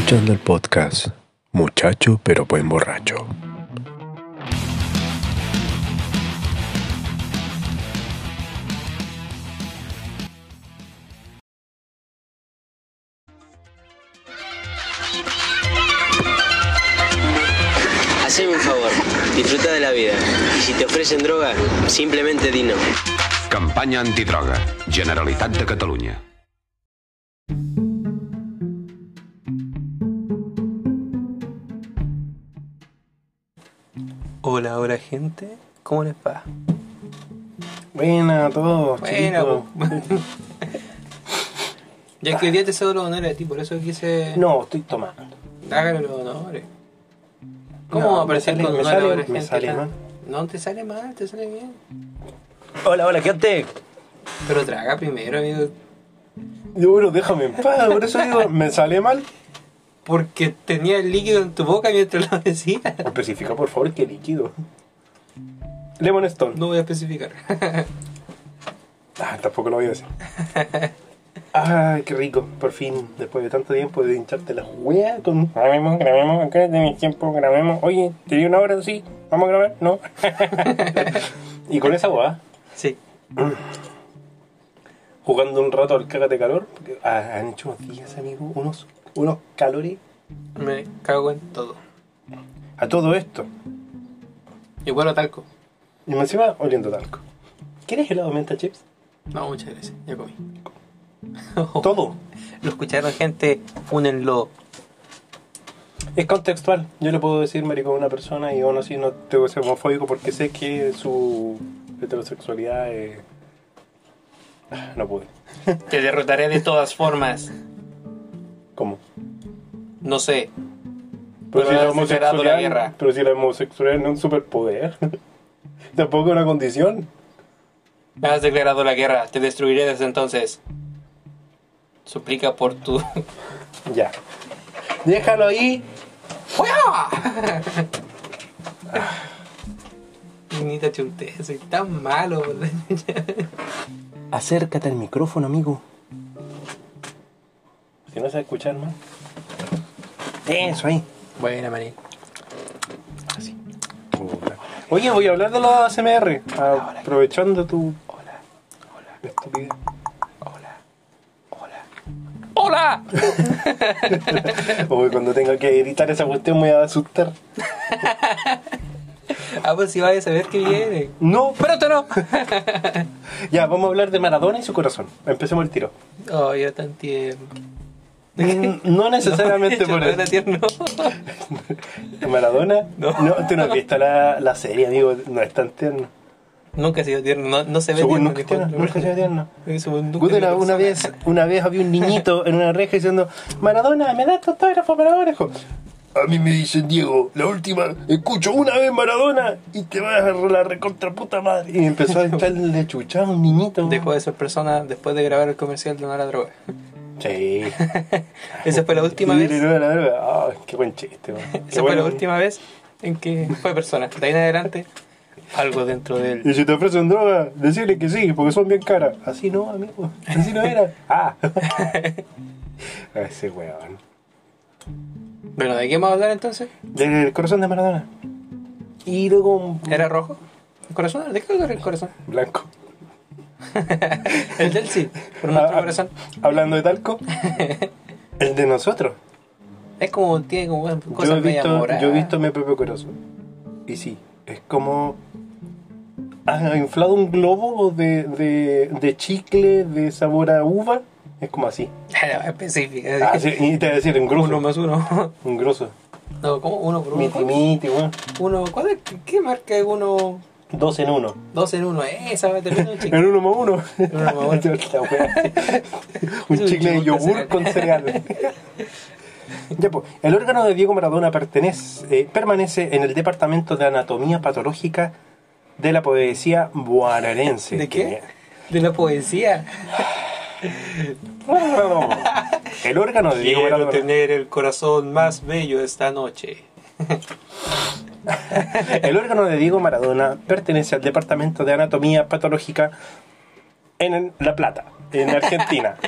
Escuchando el podcast Muchacho pero buen borracho. Haceme un favor, disfruta de la vida. Y si te ofrecen droga, simplemente di no. Campanya antidroga. Generalitat de Catalunya. Hola, hola gente, ¿cómo les va? Buena a todos, Buena, chicos. po. ya que hoy día te cedo los honores a ti, por eso quise. No, estoy tomando. Hágale los honores. ¿Cómo No, va a aparecer me sale- con me honores sale- me gente? sale mal. No te sale mal, te sale bien. Hola, hola, gente. Pero traga primero, amigo. Bueno, déjame en paz, por eso digo, me sale mal. Porque tenía el líquido en tu boca mientras lo decías. Especifica, por favor, qué líquido. Lemon Stone. No voy a especificar. Ah, tampoco lo voy a decir. Ay, qué rico. Por fin, después de tanto tiempo de hincharte la hueá con... Grabemos, grabemos, acá mi tiempo, grabemos. Oye, ¿te di una hora? Sí. ¿Vamos a grabar? No. y con esa hueá, sí. jugando un rato al cágate calor, porque ah, han hecho unos días, amigo, unos, unos calores Me cago en todo. a todo esto. Y bueno, talco. Y encima oliendo talco. ¿Quieres helado menta chips? No, muchas gracias. Ya comí. Todo. Lo escucharon, gente. Únenlo. Es contextual. Yo le puedo decir maricón a una persona y aún así no tengo que ser homofóbico porque sé que su heterosexualidad es... Ah, No pude. Te derrotaré de todas formas. ¿Cómo? No sé. Pero, Pero si la homosexualidad, la guerra. pero si la homosexualidad no es un superpoder. Tampoco es una condición. Me has declarado la guerra. Te destruiré desde entonces. Suplica por tu. Ya. Déjalo ahí. Ni te chunté. Soy tan malo. Acércate al micrófono, amigo. Si no se escuchar más. Eso ahí. Buena, maní. Oye, voy a hablar de la ASMR. Aprovechando tu Hola. Hola. estupidez. Hola. Hola. Hola. Uy, cuando tenga que editar esa cuestión me voy a asustar. Ah, pues si vas a saber que viene. No, Pronto no. ya, vamos a hablar de Maradona y su corazón. Empecemos el tiro. Oh, yo tan tierno. Mm, No necesariamente No, por no tierno. Maradona. No. tú no has visto la, la serie, amigo. No es tan tierno. Nunca ha sido tierno. No, no se ve Según tierno. nunca, tierno, nunca ha sido tierno. Eso, una, vez, una vez había un niñito en una reja diciendo Maradona, me das tu autógrafo Maradona. A mí me dicen Diego, la última, escucho una vez Maradona y te vas a la recontra puta madre. Y empezó a entrarle chuchar a un niñito. Dejó de ser persona después de grabar el comercial de no a la droga. Sí. Esa fue la última vez. Ah, qué buen chiste. man. Qué Esa fue la última vez en que fue persona. De ahí en adelante, algo dentro de él. Y si te ofrecen droga, decirle que sí, porque son bien caras. Así no, amigo. Así no era. Ah. Ese weón. Bueno, ¿de qué vamos a hablar entonces? Del corazón de Maradona. Y luego ¿Era rojo? ¿El corazón? ¿De qué color era el corazón? blanco. El del sí, por nuestro Ah, corazón. Hablando de talco, el de nosotros. Es como, tiene como Yo cosas he, media visto, yo he visto mi propio corazón. Y sí, es como. ¿Has inflado un globo de, de, de chicle de sabor a uva? Es como así. Específica. Ah, sí, y te voy a decir, un grosso. Uno más uno. Un grosso. No, ¿cómo? Uno por uno. Miti, miti, weón. Uno, ¿cuál es? ¿Qué marca es uno? Dos en uno. Dos en uno. Esa me termina un chico. En uno más uno. uno más uno. La wea. un chicle de yogur yogur con cereal. Ya, pues, el órgano de Diego Maradona pertenece, eh, permanece en el Departamento de Anatomía Patológica de la Poesía Bonaerense. ¿De qué? De la poesía. El órgano de Diego Quiero Maradona. tener el corazón más bello esta noche. El órgano de Diego Maradona pertenece al Departamento de Anatomía Patológica en La Plata, en Argentina.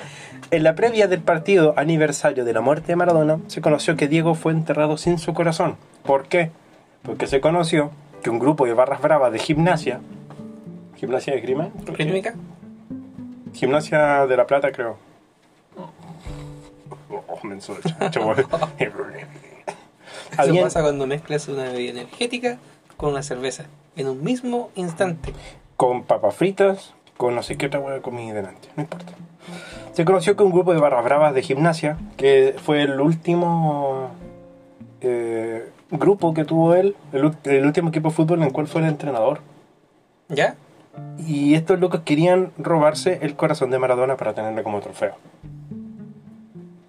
En la previa del partido aniversario de la muerte de Maradona, se conoció que Diego fue enterrado sin su corazón. ¿Por qué? Porque se conoció que un grupo de barras bravas de gimnasia, gimnasia de esgrima, ¿Rítmica? gimnasia de la plata creo. Oh, chaval. Eso pasa cuando mezclas una bebida energética con una cerveza en un mismo instante. con papas fritas, con no sé qué otra hueá comí delante, no importa. Se conoció que un grupo de barras bravas de gimnasia, que fue el último eh, grupo que tuvo él, el, último equipo de fútbol en el cual fue el entrenador. ¿Ya? Y estos locos querían robarse el corazón de Maradona para tenerlo como trofeo.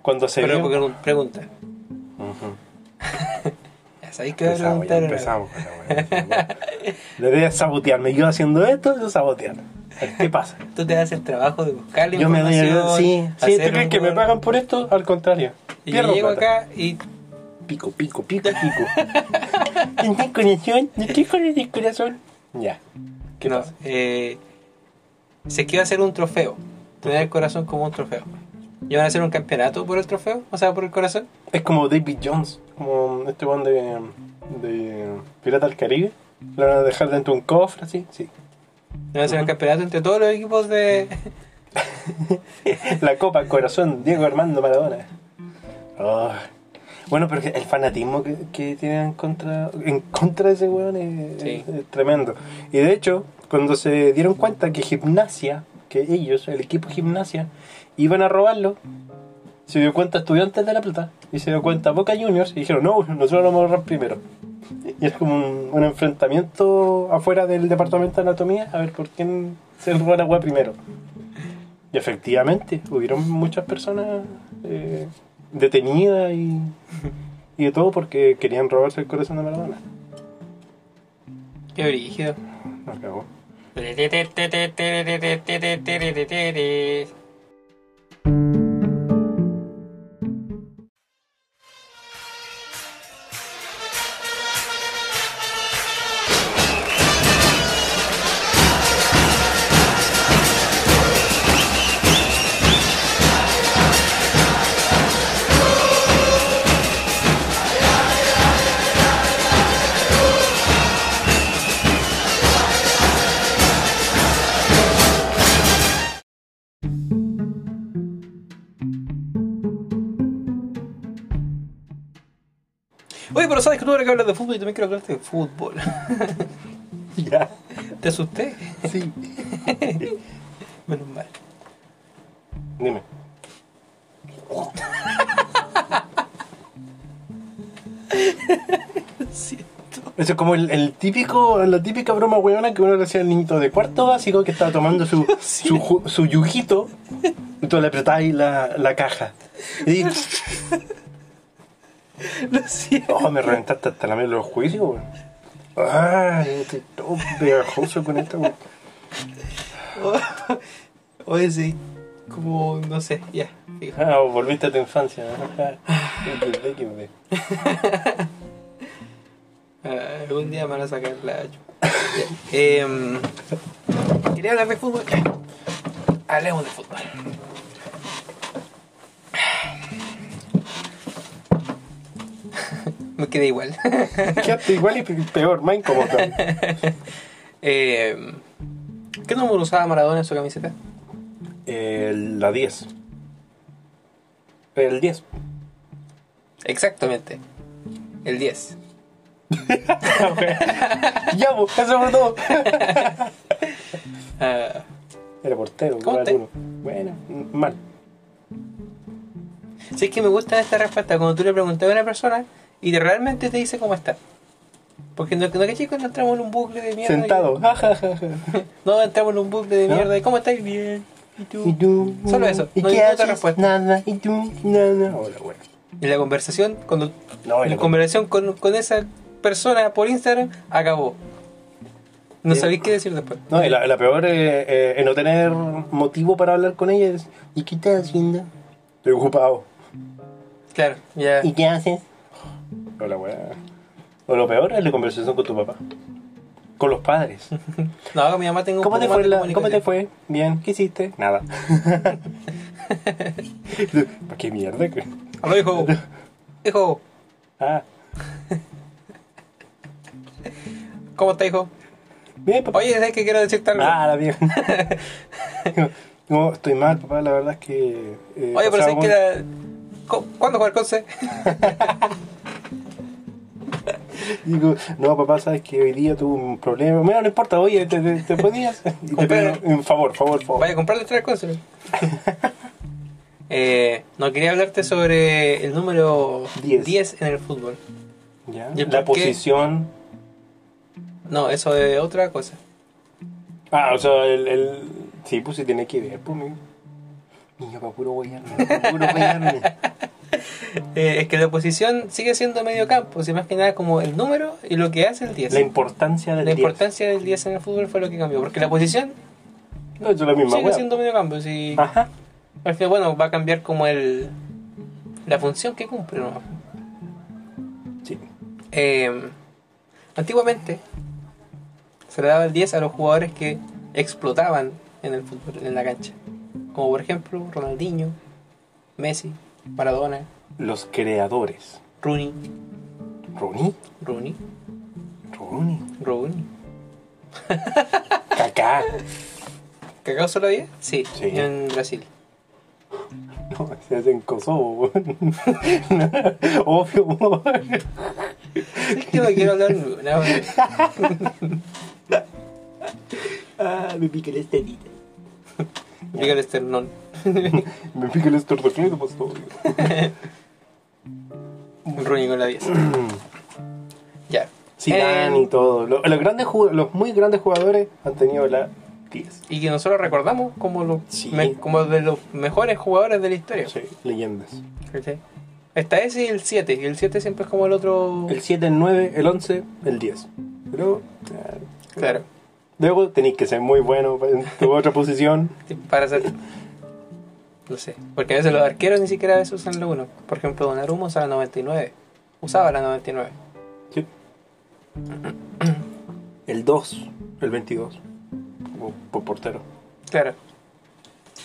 Cuando se Pero vio... porque pregunta. Ya sabéis que Empezamos, ya empezamos con la sabotearme. Yo haciendo esto, yo sabotear. ¿Qué pasa? Tú te das el trabajo de buscar la Yo me doy el... Sí, sí ¿tú crees que me pagan por esto? Al contrario. Y yo llego plata. acá y Pico, pico, pico, pico. ¿No tienes corazón? ¿No tienes con el corazón? Ya. ¿Qué no, pasa? eh, se quiere hacer un trofeo. Tener el corazón como un trofeo. ¿Y van a hacer un campeonato por el trofeo? O sea, por el corazón. Es como David Jones, como este bond de, de Pirata del Caribe. Lo van a dejar dentro de un cofre, así, sí. ¿Van a hacer un campeonato entre todos los equipos de. La Copa Corazón, Diego Armando Maradona. Ah. Bueno, pero el fanatismo que, que tienen en contra, en contra de ese weón es, Sí. es- es tremendo. Y de hecho, cuando se dieron cuenta que Gimnasia, que ellos, el equipo Gimnasia, iban a robarlo, se dio cuenta Estudiantes de La Plata y se dio cuenta Boca Juniors y dijeron, no, nosotros lo vamos a ahorrar primero. Y es como un, un enfrentamiento afuera del departamento de anatomía, a ver por quién se roba la weá primero. Y efectivamente, hubieron muchas personas eh, detenidas y, y de todo porque querían robarse el corazón de Maradona. Qué brígido. No sabes que tú ahora que hablas de fútbol y también quiero hablarte de fútbol. Ya, ¿Te asusté? sí. Menos mal. Dime. Siento. Eso es como el, el típico, la típica broma weona que uno le hacía al niñito de cuarto básico que estaba tomando su, su, ju- su yujito y tú le apretabas la, la caja. Y Lo siento. oh, me reventaste hasta la mierda de los juicios, weón. Ay, estoy todo pegajoso con esto, weón. Oye, sí. Como, no sé, ya. fijo. Ah, volviste a tu infancia. ¿no? Ah, algún día me van a sacar la. Em, Quería hablar de fútbol. Hablemos de fútbol. Me quedé igual. Quedaste igual y peor, más incómodo. Em, ¿Qué número usaba Maradona en su camiseta? El- la 10. El 10. Exactamente. El 10. Ya, pues, eso fue todo. Ah, Era portero, ¿Cómo te-. Bueno, mal. sí, es que me gusta esta respuesta cuando tú le preguntas a una persona y de realmente te dice cómo está. Porque no, no que chicos no entramos en un bucle de mierda. Sentado. No entramos en un bucle de mierda. ¿Cómo estáis? Bien. ¿Y tú? ¿Y tú? Solo eso, ¿Y no hay qué otra haces? respuesta. Nada. ¿Y tú? Nada. Hola, bueno. Y la conversación, cuando No, y la la conversación con, con esa persona por Instagram acabó. No sabéis qué decir después. No, y la, la peor es eh, eh, no tener motivo para hablar con ella. Es, ¿Y qué estás haciendo? Estoy ocupado. Claro, ya. ¿Y qué haces? Hola, weá. O lo peor es la conversación con tu papá. Con los padres. No, con mi mamá tengo un ¿Cómo te, fue la- ¿Cómo te fue? Bien. ¿Qué hiciste? Nada. ¿Para qué mierda? Aló, hijo. Hijo, Ah, ¿cómo está, hijo? bien, papá. Oye, ¿sabes que quiero decirte algo? Ah, la mierda. No, estoy mal, papá. La verdad es que. eh, Oye, pero pasaba sé que la... ¿Cu- ¿Cuándo juega el Conce? Digo, no, papá, sabes que hoy día tuve un problema. Mira, no importa, oye, te, te, te podías. Un favor, favor, favor. Vaya a comprarle tres Conce. eh, no, quería hablarte sobre el número Diez. 10 en el fútbol. ¿Ya? ¿Y el La posición. No, eso es otra cosa. Ah, o sea, el. el... Sí, pues sí tiene que ver, pues, mi. Niño, para puro guayarme. Puro guayarme. Eh, es que la posición sigue siendo medio campo, si más que nada como el número y lo que hace el 10. La importancia del La 10. importancia del 10 en el fútbol fue lo que cambió, porque la posición No, es la misma sigue wea. siendo medio campo. Si, Ajá. al final, bueno, va a cambiar como el la función que cumple. ¿no? Sí. Eh, antiguamente se le daba el 10 a los jugadores que explotaban en el fútbol, en la cancha. Como por ejemplo Ronaldinho, Messi, Maradona, Los creadores. Rooney, Rooney. Rooney, Rooney. Rooney. Kaká. ¿Cacao solo 10? Sí, Sí. en Brasil. No, se hace en Kosovo, weón. Obvio, weón. Es que no quiero hablar ninguna. weón. Ah, me pica esterita. El esternón. Me pica el estornocleido, pues todo. Rooney con la 10. ya. Zidane Eh, y todo. Los, los grandes los muy grandes jugadores han tenido la 10. Y que nosotros recordamos como, los Sí. me- como de los mejores jugadores de la historia. Sí, leyendas. Está ese y el 7. Y el 7 siempre es como el otro. El 7, el 9, el 11, el 10. Pero, ah, Claro. luego tenéis que ser muy bueno en tu otra posición. Sí, Para hacer. No sé. Porque a veces los arqueros ni siquiera a veces usan la 1. Por ejemplo, Donnarumma usaba la 99. Usaba la 99. Sí. El 2, el 22. Como por portero. Claro.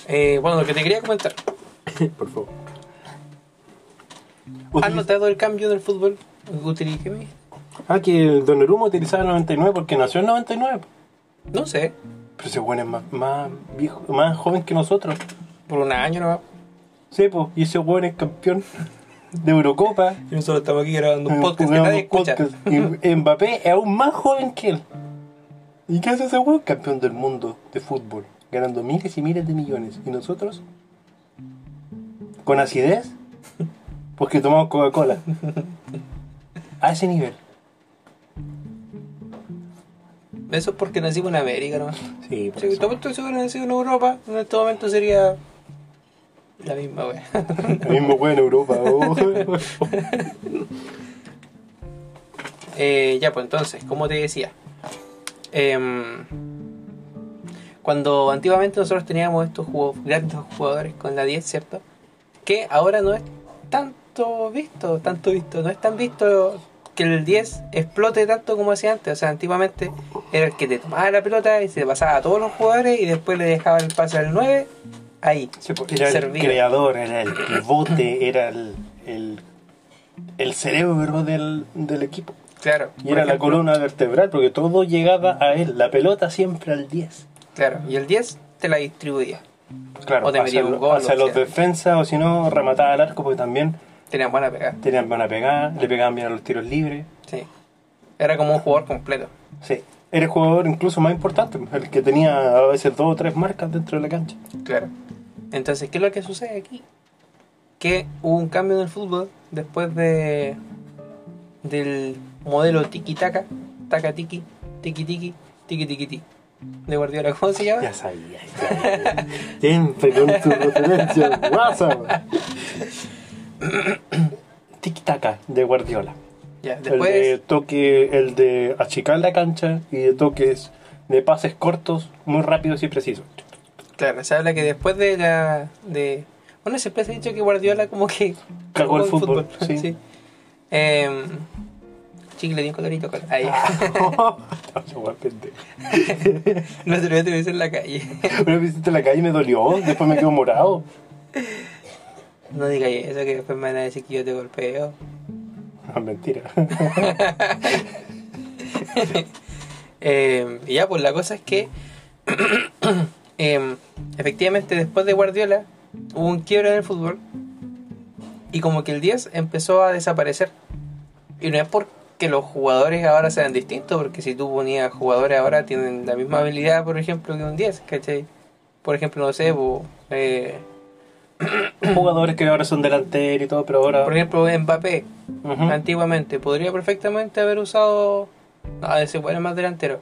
Eh, bueno, lo que te quería comentar. Por favor. ¿Has notado el cambio del fútbol? Utili- ¿qué me dijiste? Ah, que el Donnarumma utilizaba el 99 porque nació en 99. No sé. Pero ese bueno es más, más viejo, más joven que nosotros. Por un año nomás. Sí, pues, y ese bueno es campeón de Eurocopa. Y nosotros estamos aquí grabando un Eh, podcast que nadie escucha. Y Mbappé es aún más joven que él. ¿Y qué hace ese weón? Campeón del mundo de fútbol, ganando miles y miles de millones. ¿Y nosotros? ¿Con acidez? Porque tomamos Coca-Cola. A ese nivel. Eso es porque nacimos en América, ¿no? Sí, por Si eso. estoy seguro que nacido en Europa, en este momento sería la misma wea. El mismo weón en Europa. oh. Eh, ya, pues entonces, como te decía, em, cuando antiguamente nosotros teníamos estos jugo- grandes jugadores con la 10, ¿cierto? Que ahora no es tanto visto, tanto visto, no es tan visto que el 10 explote tanto como hacía antes. O sea, antiguamente era el que te tomaba la pelota y se pasaba a todos los jugadores y después le dejaba el pase al 9 ahí. Sí, pues, Era el creador, era el pivote, era el, el, el cerebro del, del equipo. Claro. Y era la columna vertebral porque todo llegaba a él. La pelota siempre al 10. Claro, y el 10 te la distribuía. Claro, O te hacia, metía un gol, hacia o los sea. defensas o si no, remataba al arco porque también Tenían buena pegada. tenían buena pegada, le pegaban bien a los tiros libres. Sí. Era como un jugador completo. Sí. Era el jugador incluso más importante, el que tenía a veces dos o tres marcas dentro de la cancha. Claro. Entonces, ¿qué es lo que sucede aquí? Que hubo un cambio en el fútbol después de del modelo tiki-taka, taka-tiki, tiki-tiki, tiki-tiki-ti. De Guardiola, ¿cómo se llama? Ya sabía, ya sabía. Siempre con tu referencia, WhatsApp. Tic-taca de Guardiola. Ya, El después, de toque, el de achicar la cancha y de toques de pases cortos, muy rápidos y precisos. claro, se habla que después de la. de Bueno, siempre se ha dicho que Guardiola como que. Cagó el el fútbol, sí. Em, chicle de un colorito. col- Ahí. No te lo voy a utilizar en la calle. Una vez en la calle me dolió, después me quedo morado. No digas eso, que después me van a decir que yo te golpeo. Mentira. Eh, ya, pues la cosa es que em, efectivamente después de Guardiola hubo un quiebre en el fútbol y como que el 10 empezó a desaparecer. Y no es porque los jugadores ahora sean distintos, porque si tú ponías jugadores ahora tienen la misma habilidad, por ejemplo, que un 10, ¿cachai? Por ejemplo, no sé, po, eh, Jugadores que ahora son delanteros y todo, pero ahora. por ejemplo Mbappé, antiguamente, podría perfectamente haber usado... No, ese bueno más delantero.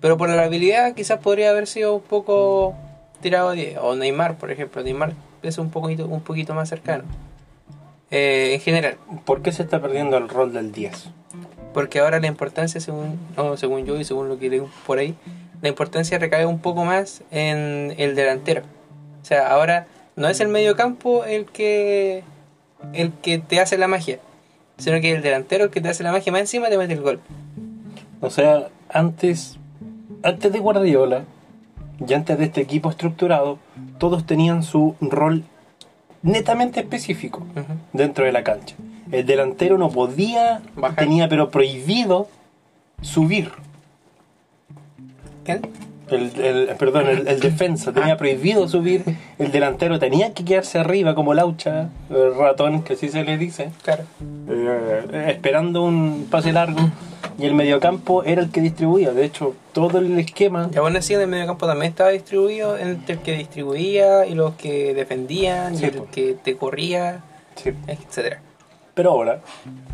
Pero por la habilidad quizás podría haber sido un poco tirado a 10. O Neymar, por ejemplo. Neymar es un poquito, un poquito más cercano. Eh, en general. ¿Por qué se está perdiendo el rol del 10? Porque ahora la importancia, según, no, según yo y según lo que leo por ahí, la importancia recae un poco más en el delantero. O sea, ahora no es el mediocampo el que el que te hace la magia, sino que el delantero el que te hace la magia más encima te mete el gol. O sea, antes, antes de Guardiola y antes de este equipo estructurado, todos tenían su rol netamente específico dentro de la cancha. El delantero no podía, Bajar. tenía pero prohibido subir. ¿Quién? El, el- perdón, el, el defensa tenía Ah. prohibido subir. El delantero tenía que quedarse arriba como laucha, el ratón, que así se le dice. Claro. eh, esperando un pase largo y el mediocampo era el que distribuía. De hecho, todo el esquema, Y aún así en el mediocampo también estaba distribuido entre el que distribuía y los que defendían Sí, y el po. que te corría, sí. etcétera. pero ahora,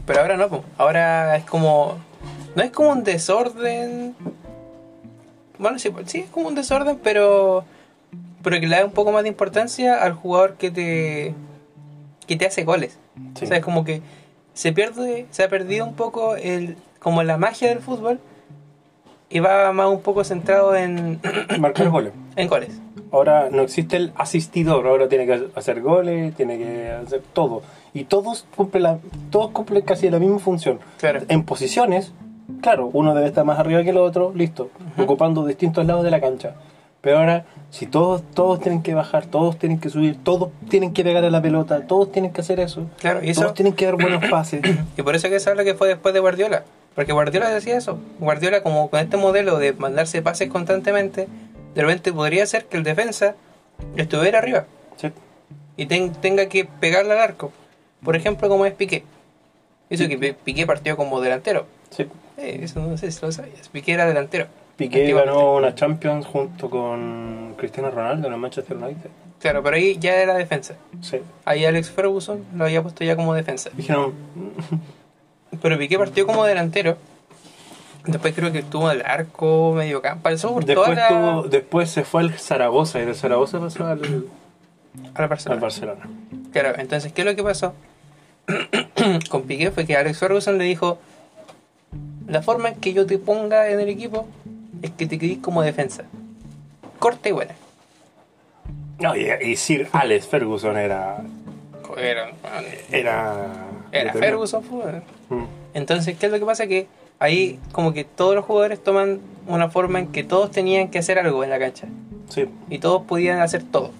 Pero ahora no, po. ahora es como. No es como un desorden. Bueno, sí, sí, es como un desorden, pero. Pero que le da un poco más de importancia al jugador que te. que te hace goles. sí. O sea, es como que se pierde, se ha perdido un poco el. como la magia del fútbol. Y va más un poco centrado en. marcar goles. en goles. Ahora no existe el asistidor, ahora tiene que hacer goles, tiene que hacer todo. Y todos cumplen, la, todos cumplen casi la misma función. Claro. En posiciones, claro, uno debe estar más arriba que el otro, listo, ocupando distintos lados de la cancha. Pero ahora, si todos, todos tienen que bajar, todos tienen que subir, todos tienen que pegar a la pelota, todos tienen que hacer eso, Claro, y eso. todos tienen que dar buenos pases. Y por eso que se habla que fue después de Guardiola. Porque Guardiola decía eso. Guardiola, como con este modelo de mandarse pases constantemente, de repente podría ser que el defensa estuviera arriba Sí. y ten- tenga que pegarle al arco. Por ejemplo, como es Piqué. Eso que Pi- Piqué partió como delantero. Sí. Eh, eso no sé si lo sabías. Piqué era delantero. Piqué ganó una Champions junto con Cristiano Ronaldo en el Manchester United. Claro, pero ahí ya era defensa. Sí. Ahí Alex Ferguson lo había puesto ya como defensa. Dijeron, Pero Piqué partió como delantero. Después creo que estuvo el arco, medio campo. Pasó por toda después, la... tuvo- después se fue al Zaragoza y del Zaragoza pasó al, a la Barcelona. al Barcelona. Claro, entonces, ¿qué es lo que pasó? Con Piqué fue que Alex Ferguson le dijo: La forma en que yo te ponga en el equipo es que te quedes como defensa. Corta y buena. No, y, y Sir Alex Ferguson era. Era, Era. era Ferguson. pues. Mm. Entonces, ¿qué es lo que pasa? Que ahí, como que todos los jugadores toman una forma en que todos tenían que hacer algo en la cancha. Sí. Y todos podían hacer todo.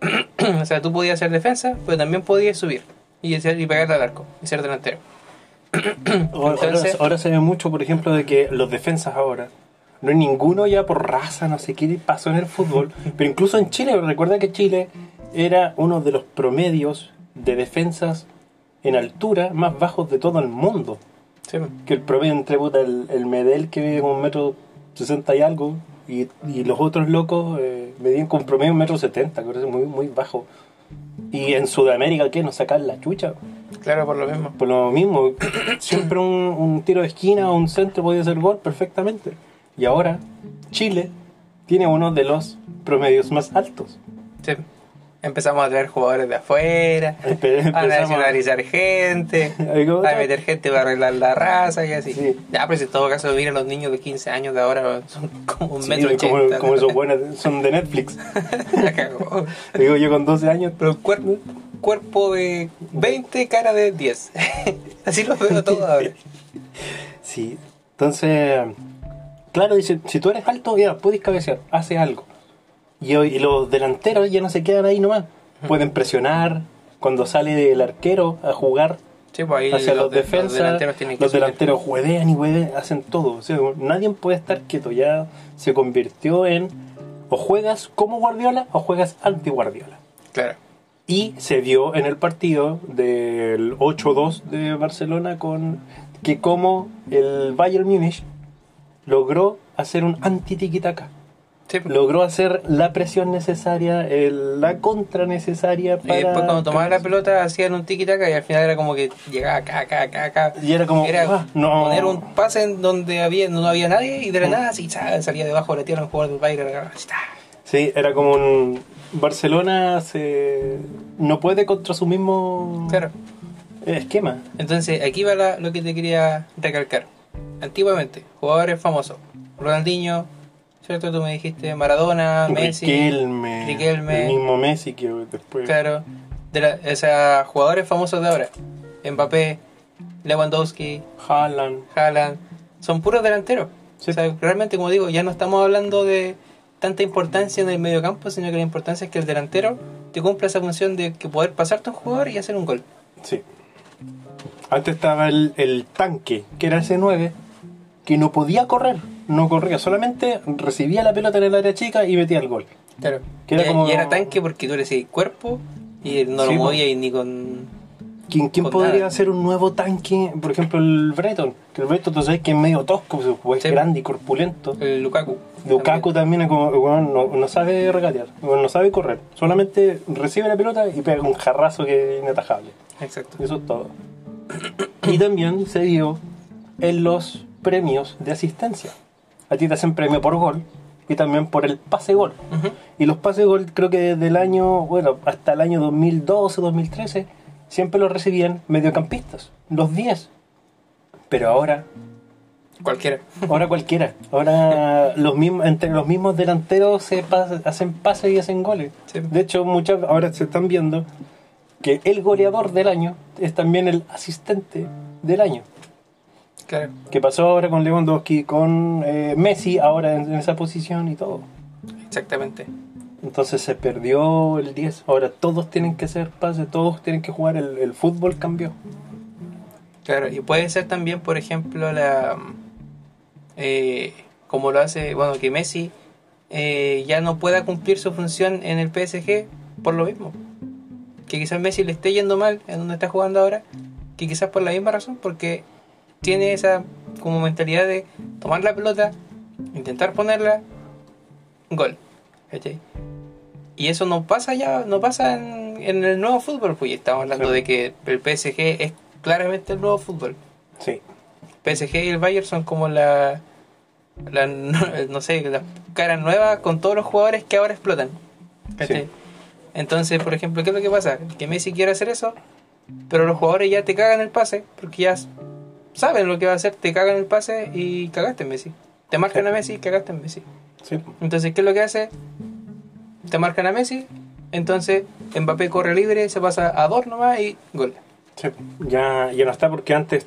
o sea, tú podías hacer defensa, pero también podías subir y, hacer- y pegarle al arco y ser delantero. Ahora, Entonces- ahora se ve mucho, por ejemplo, de que los defensas ahora. No hay ninguno ya por raza, no sé qué pasó en el fútbol. pero incluso en Chile, recuerda que Chile era uno de los promedios de defensas en altura más bajos de todo el mundo. Sí. que el promedio entre puta, el, el Medel que mide como un metro sesenta y algo y, y los otros locos eh, medían con promedio un metro setenta que es muy, muy bajo y en Sudamérica ¿qué? nos sacan la chucha Claro, por lo mismo. por lo mismo siempre un, un tiro de esquina o un centro podía ser gol perfectamente y ahora Chile tiene uno de los promedios más altos. Empezamos a traer jugadores de afuera, Empe- a nacionalizar gente, a meter gente para arreglar la raza y así. Sí. Ya, pero si en todo caso, mira, los niños de 15 años de ahora son como un Sí, metro como, ochenta. como esos buenos son de Netflix La cagó. digo yo con 12 años Pero cuerpo, cuerpo de 20, cara de 10. Así lo veo todo ahora. Sí, entonces, claro, dice, si tú eres alto, ya, puedes cabecear, hace algo. Y, hoy- y los delanteros ya no se quedan ahí nomás. pueden presionar cuando sale el arquero a jugar Sí, pues hacia los, de- defensas, los delanteros tienen que delanteros y hacen todo. O sea, nadie puede estar quieto. Ya se convirtió en o juegas como Guardiola o juegas anti Guardiola. Claro. Y se vio en el partido del 8-2 de Barcelona con que como el Bayern Múnich logró hacer un anti-tiki-taka. Sí, pues. Logró hacer la presión necesaria, el- la contra necesaria Y después cuando tomaban la pelota hacían un tiki taka y al final era como que llegaba acá, acá, acá, acá. Y era como, Era ah, no. poner un pase en donde había, no había nadie y de la Mm. nada así, salía debajo de la tierra un jugador del Bayern. Sí, era como un... Barcelona se... no puede contra su mismo Claro. esquema. Entonces aquí va la- lo que te quería recalcar. Antiguamente, jugadores famosos. Ronaldinho, ¿cierto? Tú me dijiste Maradona, Messi. Riquelme, Riquelme. el mismo Messi que después... Claro. De la, o sea, jugadores famosos de ahora. Mbappé, Lewandowski, Haaland. Haaland. Son puros delanteros. Sí. O sea, realmente, como digo, ya no estamos hablando de tanta importancia en el mediocampo, sino que la importancia es que el delantero te cumpla esa función de que poder pasarte a un jugador y hacer un gol. Sí. Antes estaba el, el tanque, que era ese 9, que no podía correr. No corría, solamente recibía la pelota en el área chica y metía el gol. Claro. Que era y, como- y era tanque porque tú eres el cuerpo y no Sí, lo po. movías ni con. ¿Quién, quién Con podría ser un nuevo tanque? Por ejemplo, el Breton. Que el Breton, tú sabes que es medio tosco, pues, es Sí. grande y corpulento. El Lukaku. Lukaku también es como, bueno, no, no sabe regatear, no sabe correr. Solamente recibe la pelota y pega un jarrazo que es inatajable. Exacto. Eso es todo. Y también se dio en los premios de asistencia. A ti te hacen premio por gol y también por el pase gol. Y los pases gol creo que desde el año, bueno, hasta el año 2012, 2013, siempre los recibían mediocampistas, los 10. Pero ahora, Cualquiera. ahora cualquiera. Ahora los mismos, entre los mismos delanteros se pas- hacen pases y hacen goles. Sí. De hecho, muchas ahora se están viendo que el goleador del año es también el asistente del año. Claro. Que pasó ahora con Lewandowski, con eh, Messi ahora en, en esa posición y todo. Exactamente. Entonces se perdió el 10. Ahora todos tienen que hacer pases, todos tienen que jugar. El, el fútbol cambió. Claro, y puede ser también, por ejemplo, la eh, como lo hace, bueno, que Messi eh, ya no pueda cumplir su función en el PSG por lo mismo. Que quizás Messi le esté yendo mal en donde está jugando ahora, que quizás por la misma razón, porque tiene esa como mentalidad de tomar la pelota, intentar ponerla, gol. ¿cachai? Y eso no pasa ya, no pasa en, en el nuevo fútbol, pues estamos hablando Sí. de que el PSG es claramente el nuevo fútbol. Sí. PSG y el Bayern son como la, la no, no sé, las caras nuevas con todos los jugadores que ahora explotan. Entonces, por ejemplo, ¿qué es lo que pasa? Que Messi quiere hacer eso, pero los jugadores ya te cagan el pase, porque ya saben lo que va a hacer, te cagan el pase y cagaste en Messi. Te marcan a Messi y cagaste en Messi. Sí. Entonces, ¿qué es lo que hace? Te marcan a Messi, entonces Mbappé corre libre, se pasa a dos nomás y gol. Sí. Ya, ya no está porque antes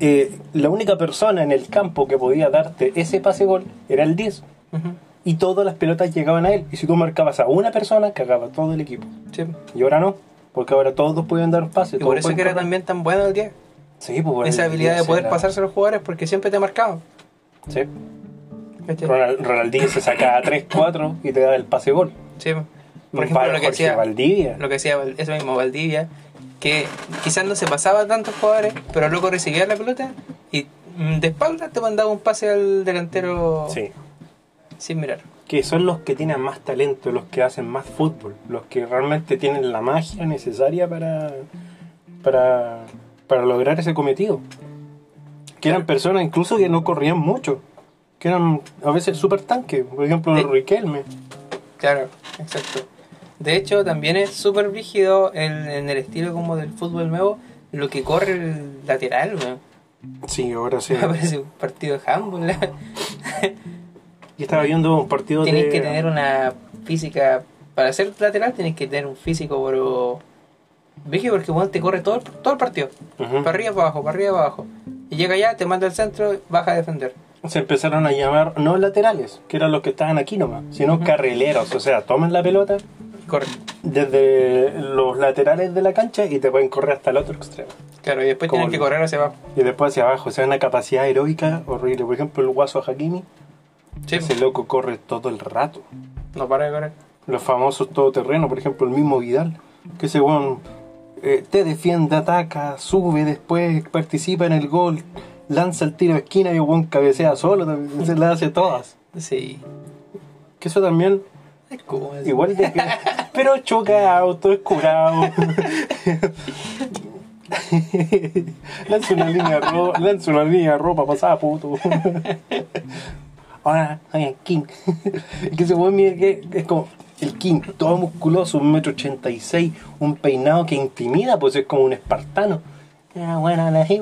eh, la única persona en el campo que podía darte ese pase gol era el 10. Ujú. Y todas las pelotas llegaban a él. Y si tú marcabas a una persona, cagaba todo el equipo. Sí. Y ahora no. Porque ahora todos pueden dar pases. Y por eso que era también tan bueno el 10. Sí, pues, Esa habilidad de 10 poder pasarse a los jugadores porque siempre te marcaban. Sí. ¿cachai? Ronald- Ronaldinho se sacaba 3-4 y te daba el pase gol. Sí. Por ejemplo, lo que hacía, Valdivia. lo que hacía eso mismo, Valdivia, que quizás no se pasaba a tantos jugadores, pero luego recibía la pelota y mm, de espalda te mandaba un pase al delantero Sí. sin mirar. Que son los que tienen más talento, los que hacen más fútbol, los que realmente tienen la magia necesaria para, para, para lograr ese cometido. Que eran personas incluso que no corrían mucho, que eran a veces súper tanques. Por ejemplo, Sí. Riquelme. Claro, exacto. De hecho, también es súper rígido en, en el estilo como del fútbol nuevo lo que corre el lateral, weón. Sí, ahora sí. Parece un partido de handball. Yo estaba viendo un partido Tienes de... que tener una física. Para ser lateral tienes que tener un físico, pero. Rígido porque bueno, te corre todo, el- todo el partido. Ujú. Para arriba, para abajo, para arriba, para abajo. Y llega allá, te manda al centro, baja a defender. se empezaron a llamar no laterales, que eran los que estaban aquí nomás, sino Ujú. carrileros. O sea, toman la pelota, corre. desde los laterales de la cancha y te pueden correr hasta el otro extremo. Claro, y después Como tienen que correr hacia abajo. Y después hacia abajo. O sea, una capacidad aeróbica horrible. Por ejemplo, el Guaso Hakimi, Sí, ese loco corre todo el rato. no para de correr. Los famosos todoterrenos, por ejemplo, el mismo Vidal, que ese weón eh, te defiende, ataca, sube, después participa en el gol, lanza el tiro de esquina y weón cabecea solo, también, se las hace todas. Sí. Que eso también, Es como eso. igual de que. Pero choca auto, es curado. lanza una línea de ropa, lanza una línea de ropa pasada puto. Ahora, oye, King. que ese weón mide que es como el King, todo musculoso, un metro ochenta y seis, un peinado que intimida, pues es como un espartano. Ah, bueno, la sí.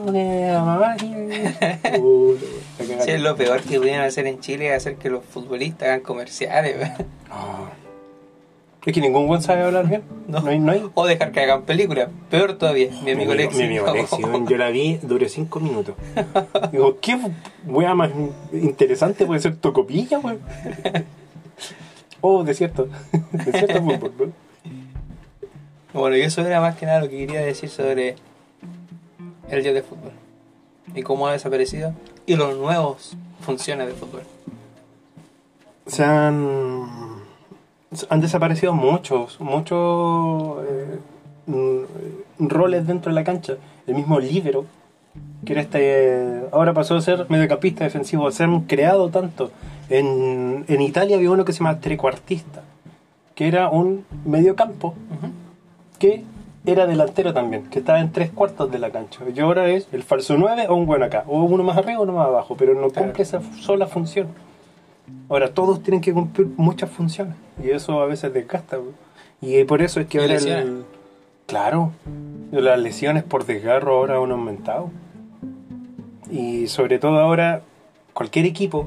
Es lo peor que pudieran hacer en Chile es hacer que los futbolistas hagan comerciales. No. Es que ningún buen sabe hablar bien. No. No, hay, no hay. O dejar que hagan películas. Peor todavía. Mi amigo mi, Lexi. mi amigo weón, yo la vi, duré cinco minutos. Digo, ¿qué wea más interesante puede ser Tocopilla, weón? Oh, desierto. Desierto fútbol, ¿no? Bueno, y eso era más que nada lo que quería decir sobre el día de fútbol. Y cómo ha desaparecido. Y los nuevos funciones de fútbol. Se han, han desaparecido muchos, muchos eh, mm, roles dentro de la cancha. El mismo líbero, que era este, ahora pasó a ser mediocampista defensivo, se han creado tanto. En, en Italia había uno que se llama trecuartista, que era un mediocampo que era delantero también, que estaba en tres cuartos de la cancha. Y ahora es el falso 9 o un bueno acá, o uno más arriba o uno más abajo, pero no Claro. cumple esa sola función. Ahora todos tienen que cumplir muchas funciones y eso a veces desgasta. Y por eso es que ahora lesiones. el, claro, las lesiones por desgarro ahora han aumentado. Y sobre todo ahora cualquier equipo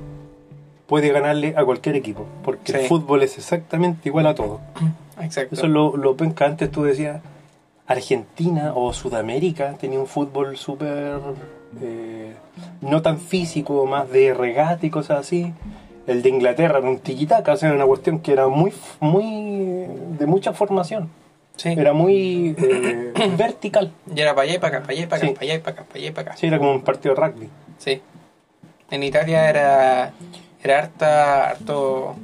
puede ganarle a cualquier equipo, porque el fútbol es exactamente igual a todo. Exacto. Eso es lo, lo penca. Antes tú decías Argentina o Sudamérica tenía un fútbol súper eh, no tan físico, más de regate y cosas así. El de Inglaterra era un tiquitaca, o sea, una cuestión que era muy, muy de mucha formación. Sí. Era muy eh, vertical. Y era para allá y para acá, para allá y para acá, Sí. para allá y para acá, para allá y para acá. Sí, era como un partido de rugby. Sí. En Italia era, era harta, harto...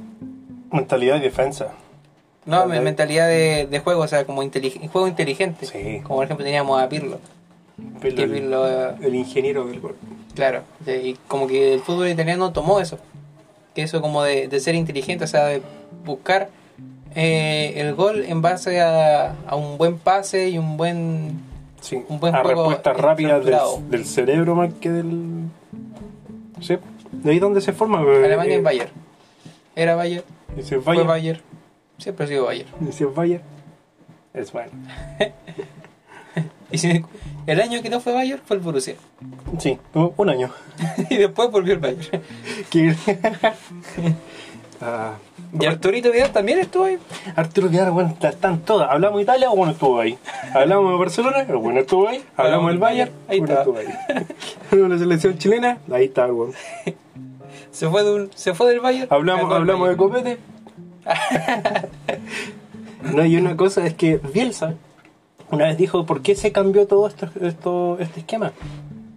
Mentalidad y defensa. No, mentalidad de, de juego, o sea, como intelig- juego inteligente. Sí. Como por ejemplo teníamos a Pirlo. El, Pirlo, eh, el ingeniero del gol. claro. Y como que el fútbol italiano tomó eso. Que eso como de, de ser inteligente, o sea, de buscar eh, el gol en base a, a un buen pase y un buen... Sí, Un buen a respuestas rápidas del, del cerebro más que del. Sí, de ahí donde se forma. Alemania eh, es Bayern. Era Bayern, Y si es fue Bayern, Bayern. Siempre ha sido Bayern. y si es Bayern, es bueno. Y si- el año que no fue Bayern fue el Borussia. Sí, un año. y después volvió el Bayern. Que- Ah, Y Arturito Vidal también estuvo ahí. Arturo Vidal, bueno, está- están todas. ¿Hablamos de Italia o bueno estuvo ahí? ¿Hablamos de Barcelona? El bueno estuvo ahí. ¿Hablamos del Bayern? Ahí bueno está. estuvo ahí. ¿Hablamos de la selección chilena? Ahí está bueno. Se fue, de un- se fue del Bayern. Hablamos, hablamos de copete. no, y una cosa es que Bielsa una vez dijo por qué se cambió todo esto, esto, este esquema.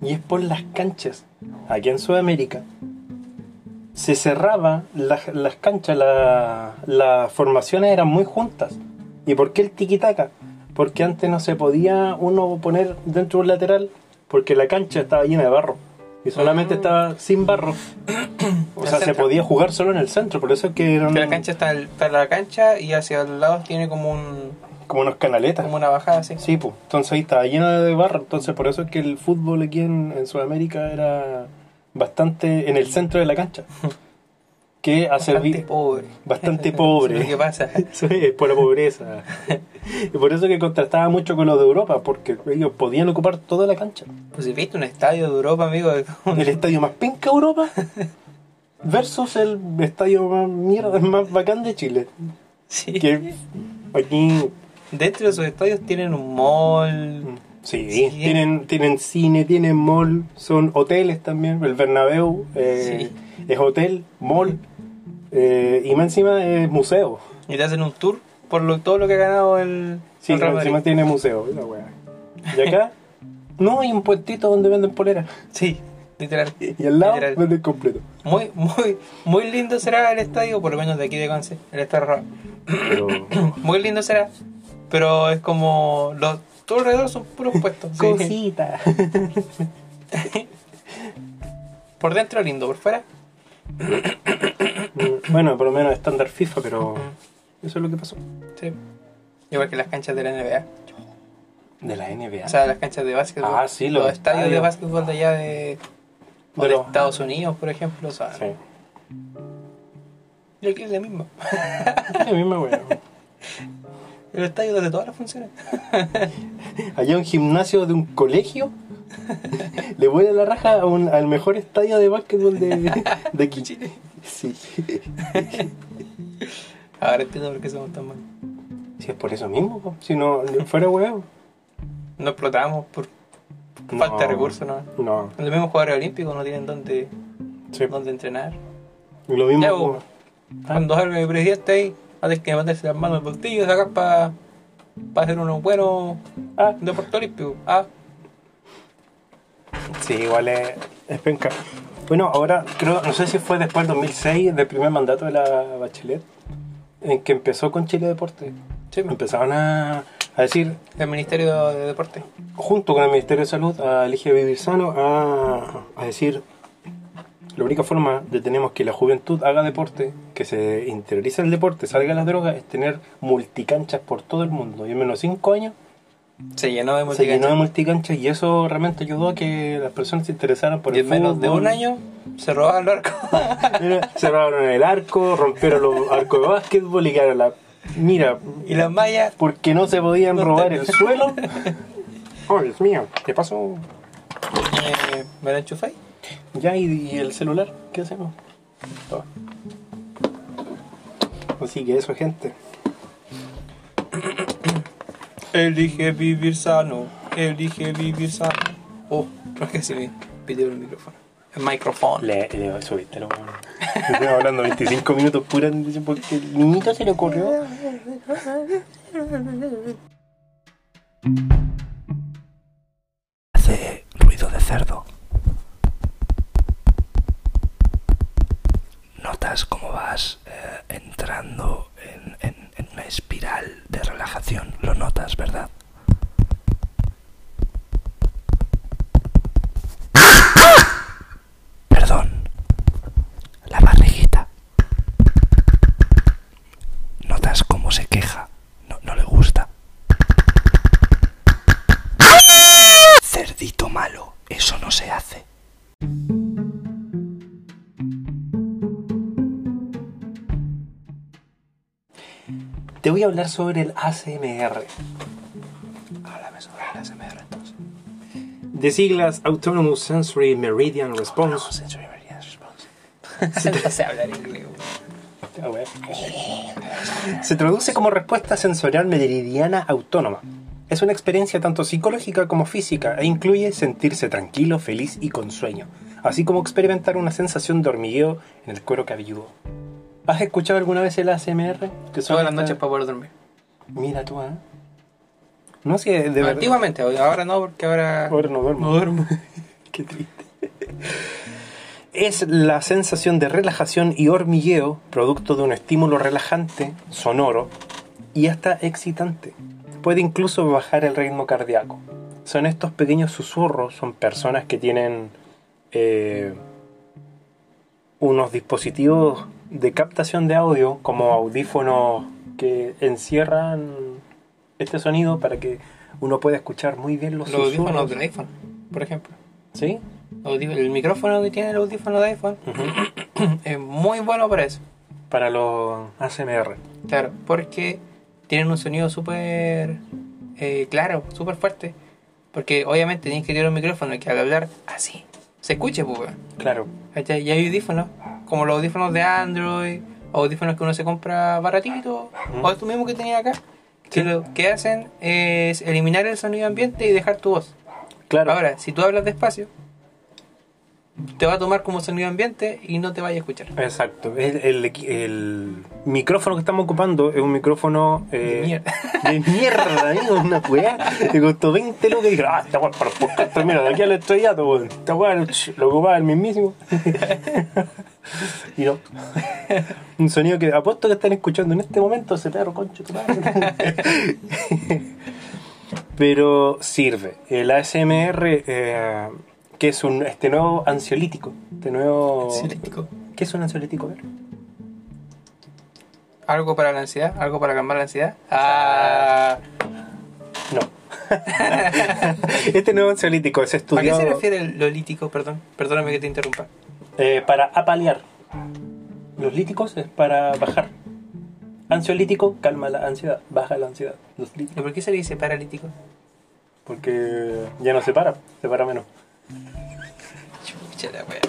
Y es por las canchas. Aquí en Sudamérica se cerraba las, las canchas, la- las formaciones eran muy juntas. ¿Y por qué el tiquitaca? Porque antes no se podía uno poner dentro de un lateral porque la cancha estaba llena de barro. Y solamente Ah. estaba sin barro. O El sea, se podía jugar solo en el centro, por eso es que Que la cancha está, está la cancha y hacia el lado tiene como un como unos canaletas. como una bajada así. Sí, pues. Entonces ahí estaba lleno de barro. Entonces por eso es que el fútbol aquí en, en Sudamérica era bastante en el centro de la cancha. Que ha Bastante servido pobre. bastante pobre. es que pasa. Sí, es por la pobreza. y por eso que contrastaba mucho con los de Europa, porque ellos podían ocupar toda la cancha. Pues si viste un estadio de Europa, amigo, El estadio más penca de Europa versus el estadio más mierda, más bacán de Chile. sí. Que aquí Dentro de sus estadios tienen un mall. Sí, Sí. tienen tienen cine, tienen mall, son hoteles también. El Bernabéu eh, es hotel, mall eh, y más encima es museo. Y te hacen un tour por lo, todo lo que ha ganado el, Sí, el Real encima Madrid. tiene museo, la. Y acá, no hay un puentito donde venden polera. Sí, literal. Y al lado Literal. venden completo. Muy, muy, muy lindo será el estadio, por lo menos de aquí de Conce, el estadio. Pero. Muy lindo será, pero es como los todo alrededor son puros puestos. sí. Cosita. Por dentro lindo, por fuera. bueno, por lo menos estándar FIFA, pero. Eso es lo que pasó. Sí. Igual que las canchas de la NBA. De la NBA. O sea, las canchas de básquetbol. Ah, sí, los, los estadios de básquetbol de allá de, De de los- Estados Unidos, por ejemplo. O sea, sí. y aquí es la misma. Es la misma weá. El estadio donde todas las funciones. Allá un gimnasio de un colegio le vuela la raja a un- al mejor estadio de básquetbol de, de aquí. Chile. Sí. Ahora entiendo por qué somos tan malos. Si es por eso mismo, po. si no fuera weón. No explotamos por No. falta de recursos, ¿no? No. Los mismos jugadores olímpicos no tienen dónde, Sí. dónde entrenar. Y Lo mismo. Ya, Cuando salga presidente ahí, va a tener que meterse las manos el bolsillo y sacar para hacer unos buenos Ah, deportes olímpicos. Ah, sí, igual es, es penca. Bueno, ahora creo, no sé si fue después del 2006, del primer mandato de la Bachelet, en que empezó con Chile Deporte. sí, Empezaron a, a decir, el Ministerio de Deporte. junto con el Ministerio de Salud, a Elige Vivir Sano, a, a decir, la única forma de tenemos que la juventud haga deporte, que se interiorice el deporte, salga las drogas, es tener multicanchas por todo el mundo. Y en menos de 5 años Se llenó de se llenó de multicanchas. multicanchas y eso realmente ayudó a que las personas se interesaran por Y el en menos de fútbol. un año se robaban los arcos. Mira, cerraron el arco, rompieron los arcos de básquetbol y quedaron la... Mira, y las mallas. porque no se podían No robar el suelo. Oh, Dios mío, ¿qué pasó? Eh, ¿Me lo enchufáis? Ya, ¿y, y el celular? ¿Qué hacemos? Toma. Así que eso, gente. Elige vivir sano. Elige vivir sano. Oh, creo que se me pidió el micrófono. El micrófono. Le, le subiste lo bueno. Estoy hablando 25 minutos puras porque el niñito se le ocurrió. Hace ruido de cerdo. Notas cómo vas eh, entrando en, en- en una espiral de relajación. Lo notas, ¿verdad? Voy a hablar sobre el ACMR. Háblame sobre el ASMR entonces. De siglas Autonomous Sensory Meridian Response. Sensory Meridian Response. no sé hablar inglés. Se traduce como respuesta sensorial meridiana autónoma. Es una experiencia tanto psicológica como física e incluye sentirse tranquilo, feliz y con sueño, así como experimentar una sensación de hormigueo en el cuero cabelludo. ¿Has escuchado alguna vez el ASMR? Que son Todas las noches para poder dormir. Mira tú, ¿eh? No sé, de verdad. Antiguamente, ahora no, porque ahora. Ahora no duermo. No duermo. Qué triste. Es la sensación de relajación y hormigueo, producto de un estímulo relajante, sonoro y hasta excitante. Puede incluso bajar el ritmo cardíaco. Son estos pequeños susurros, son personas que tienen eh, unos dispositivos de captación de audio, como audífonos que encierran este sonido para que uno pueda escuchar muy bien los, Los audífonos del iPhone, por ejemplo. ¿Sí? El micrófono que tiene el audífono de iPhone es muy bueno para eso. Para los ASMR. Claro, porque tienen un sonido súper eh, claro, súper fuerte. Porque obviamente tienes que tener un micrófono que al hablar así se escuche, pues. Claro. Y hay audífonos, como los audífonos de Android, audífonos que uno se compra baratito, o estos mismos que tenía acá, que Sí. lo que hacen es eliminar el sonido ambiente y dejar tu voz. Claro. Ahora, si tú hablas despacio, te va a tomar como sonido ambiente y no te vaya a escuchar. Exacto. El, el equi- el micrófono que estamos ocupando es un micrófono eh, De mierda. de mierda, amigo, una weá. Me costó 20 lucas y dije, ah, esta weá para. Mira, de aquí al estrellato, weón. Esta weá ch, lo ocupaba el mismísimo. y no. Un sonido que apuesto que están escuchando en este momento, ese perro concho tu madre. Pero sirve. El ASMR, eh, que es un, este nuevo ansiolítico. Este nuevo. Ansiolítico. ¿Qué es un ansiolítico? A ver. ¿Algo para la ansiedad? ¿Algo para calmar la ansiedad? Ah, No. este nuevo ansiolítico es ¿A qué estudiado se refiere el lolítico? Perdón, perdóname que te interrumpa. eh, para apalear. Los líticos es para bajar. Ansiolítico calma la ansiedad, baja la ansiedad. Los ¿Y líticos. por qué se le dice paralítico? Porque ya no se para, se para menos. Chucha la wea.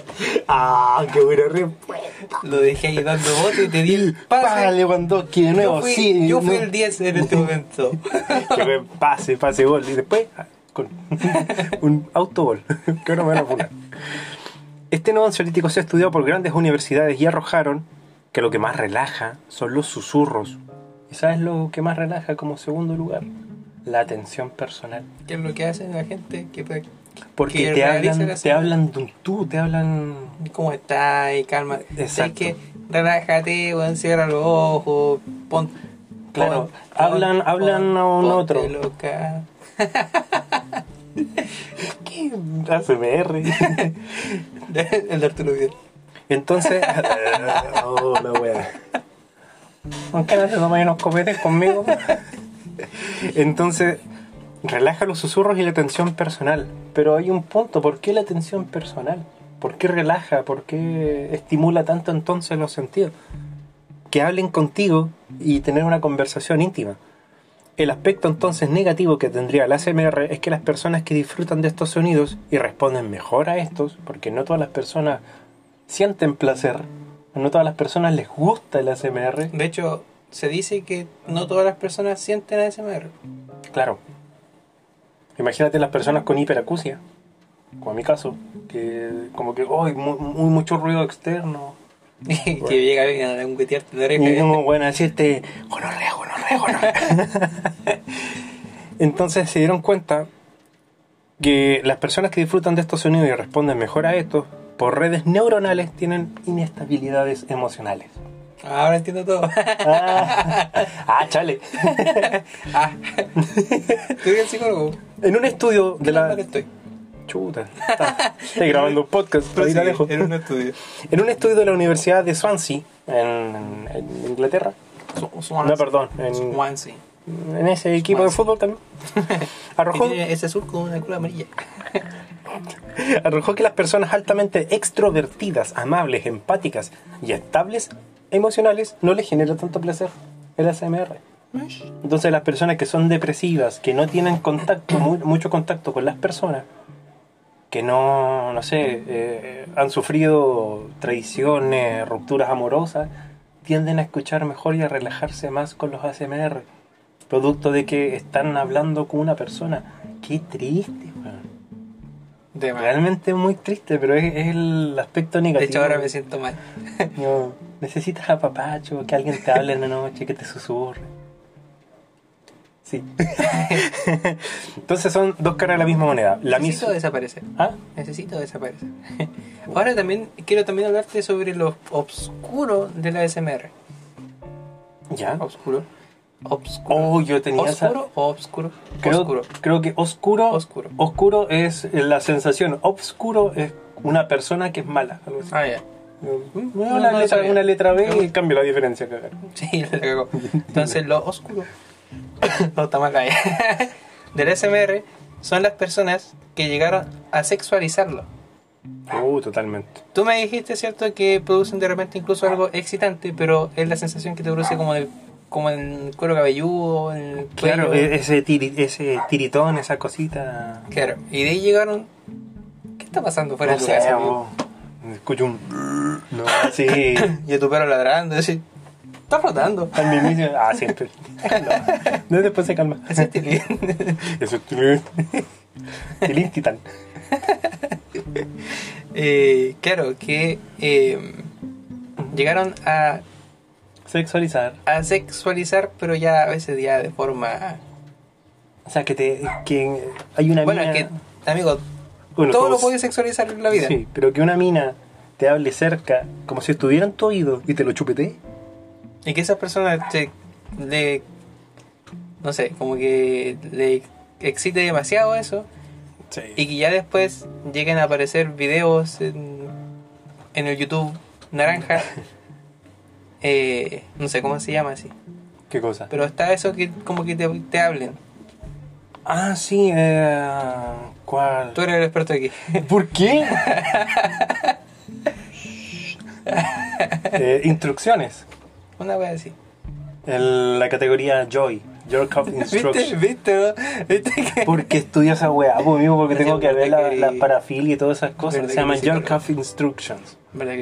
¡Ah, qué buena respuesta! Lo dejé ahí dando bote y te di el pase. Pase Lewandowski de nuevo, yo fui, sí. yo fui no. el 10 en este momento. Que me pase, pase gol. Y después, ah, con un autogol. que no me van a funar. Este nuevo ansiolítico se ha estudiado por grandes universidades y arrojaron que lo que más relaja son los susurros. ¿Y sabes lo que más relaja como segundo lugar? La atención personal. ¿Qué es lo que hace la gente? que Porque Que te hablan, la te hablan de un tú, te hablan... ¿Cómo está? Y calma. Exacto. que relájate, weón, cierra los ojos, pon. Claro, pon- hablan- pon- hablan a un otro. loca. ¿Qué? ASMR. el Arturo Vidal. Entonces... oh, la wea. ¿Por qué no te tomas unos copetes conmigo? Entonces, relaja los susurros y la atención personal. Pero hay un punto, ¿por qué la atención personal? ¿Por qué relaja? ¿Por qué estimula tanto entonces los sentidos? Que hablen contigo y tener una conversación íntima. El aspecto entonces negativo que tendría el ASMR es que las personas que disfrutan de estos sonidos y responden mejor a estos, porque no todas las personas sienten placer, no todas las personas les gusta el ASMR, De hecho, se dice que no todas las personas sienten ASMR. Claro. Imagínate las personas con hiperacusia, como en mi caso, que como que, ¡ay! muy, muy mucho ruido externo. que llega a lengüetearte la oreja. Y como, bueno, gonorrea, gonorrea, gonorrea. Entonces se dieron cuenta que las personas que disfrutan de estos sonidos y responden mejor a estos, por redes neuronales, tienen inestabilidades emocionales. Ahora entiendo todo. Ah, ah, chale. ah. Estoy el psicólogo. En un estudio de ¿Qué la... que estoy? Chuta. Está- Estoy grabando un podcast, pero ahí la dejo. En un estudio. En un estudio de la Universidad de Swansea, en, en Inglaterra, no, perdón, en, Swansea. en ese equipo de fútbol también, arrojó, ese azul con una cola amarilla. arrojó que las personas altamente extrovertidas, amables, empáticas y estables emocionales no les genera tanto placer el ASMR. Entonces las personas que son depresivas, que no tienen contacto, mu- mucho contacto con las personas, que no, no sé, eh, han sufrido traiciones, rupturas amorosas, tienden a escuchar mejor y a relajarse más con los ASMR. Producto de que están hablando con una persona. Qué triste. De. Realmente muy triste, pero es, es el aspecto De negativo. hecho, ahora me siento mal. No, necesitas apapacho, que alguien te hable en la noche, que te susurre. Sí. Entonces son dos caras de la misma moneda. La Necesito desaparecer. ¿Ah? Necesito desaparecer. Ahora también quiero también hablarte sobre lo oscuro de la SMR. Ya. Oscuro. Obscuro. Oh, yo tenía esa. ¿Oscuro o obscuro? Creo, Oscuro. creo que oscuro, Oscuro. oscuro es la sensación. Obscuro es una persona que es mala. Ah, ya. Una, no lo letra, una letra B y cambia la diferencia. cagar. Sí, la cagó. Entonces, lo oscuro. no, está mal. Del SMR son las personas que llegaron a sexualizarlo. Uh, totalmente. Tú me dijiste, ¿cierto?, que producen de repente incluso algo excitante, pero es la sensación que te produce como, el, como el cuero cabelludo, el Claro, cuello. e- ese, tiri- ese tiritón, esa cosita. Claro, y de ahí llegaron. ¿Qué está pasando fuera No de tu sé, casa? Escucho un. No, sí. Y a tu perro ladrando, así. Está flotando. Al mismísimo. Ah, siempre. No, después se calma. Ese es Tilín. Eso es Tilín. Tilín Titán. Eh, claro, que eh, llegaron a, Sexualizar. a sexualizar, pero ya a veces ya de forma... O sea, que te que hay una Bueno, mina... que, amigo, Bueno, todo lo puede sexualizar en la vida. Sí, pero que una mina te hable cerca, como si estuviera en tu oído y te lo chupete. Y que esas personas te, le... No sé, como que le excite demasiado eso. Sí. Y que ya después lleguen a aparecer videos en, en el YouTube naranja. Eh, no sé cómo se llama así. ¿Qué cosa? Pero está eso que como que te, te hablen. Ah, sí, eh... ¿Cuál? Tú eres el experto aquí. ¿Por qué? Eh, instrucciones. Una wea así. La categoría Joy. Jerk of ¿Viste? Instruction. ¿Viste? no? ¿Viste que- ¿Por qué estudio esa weá? Pues amigo, porque tengo que ver la, la parafilia y todas esas cosas. Se llaman correcto. of Instructions.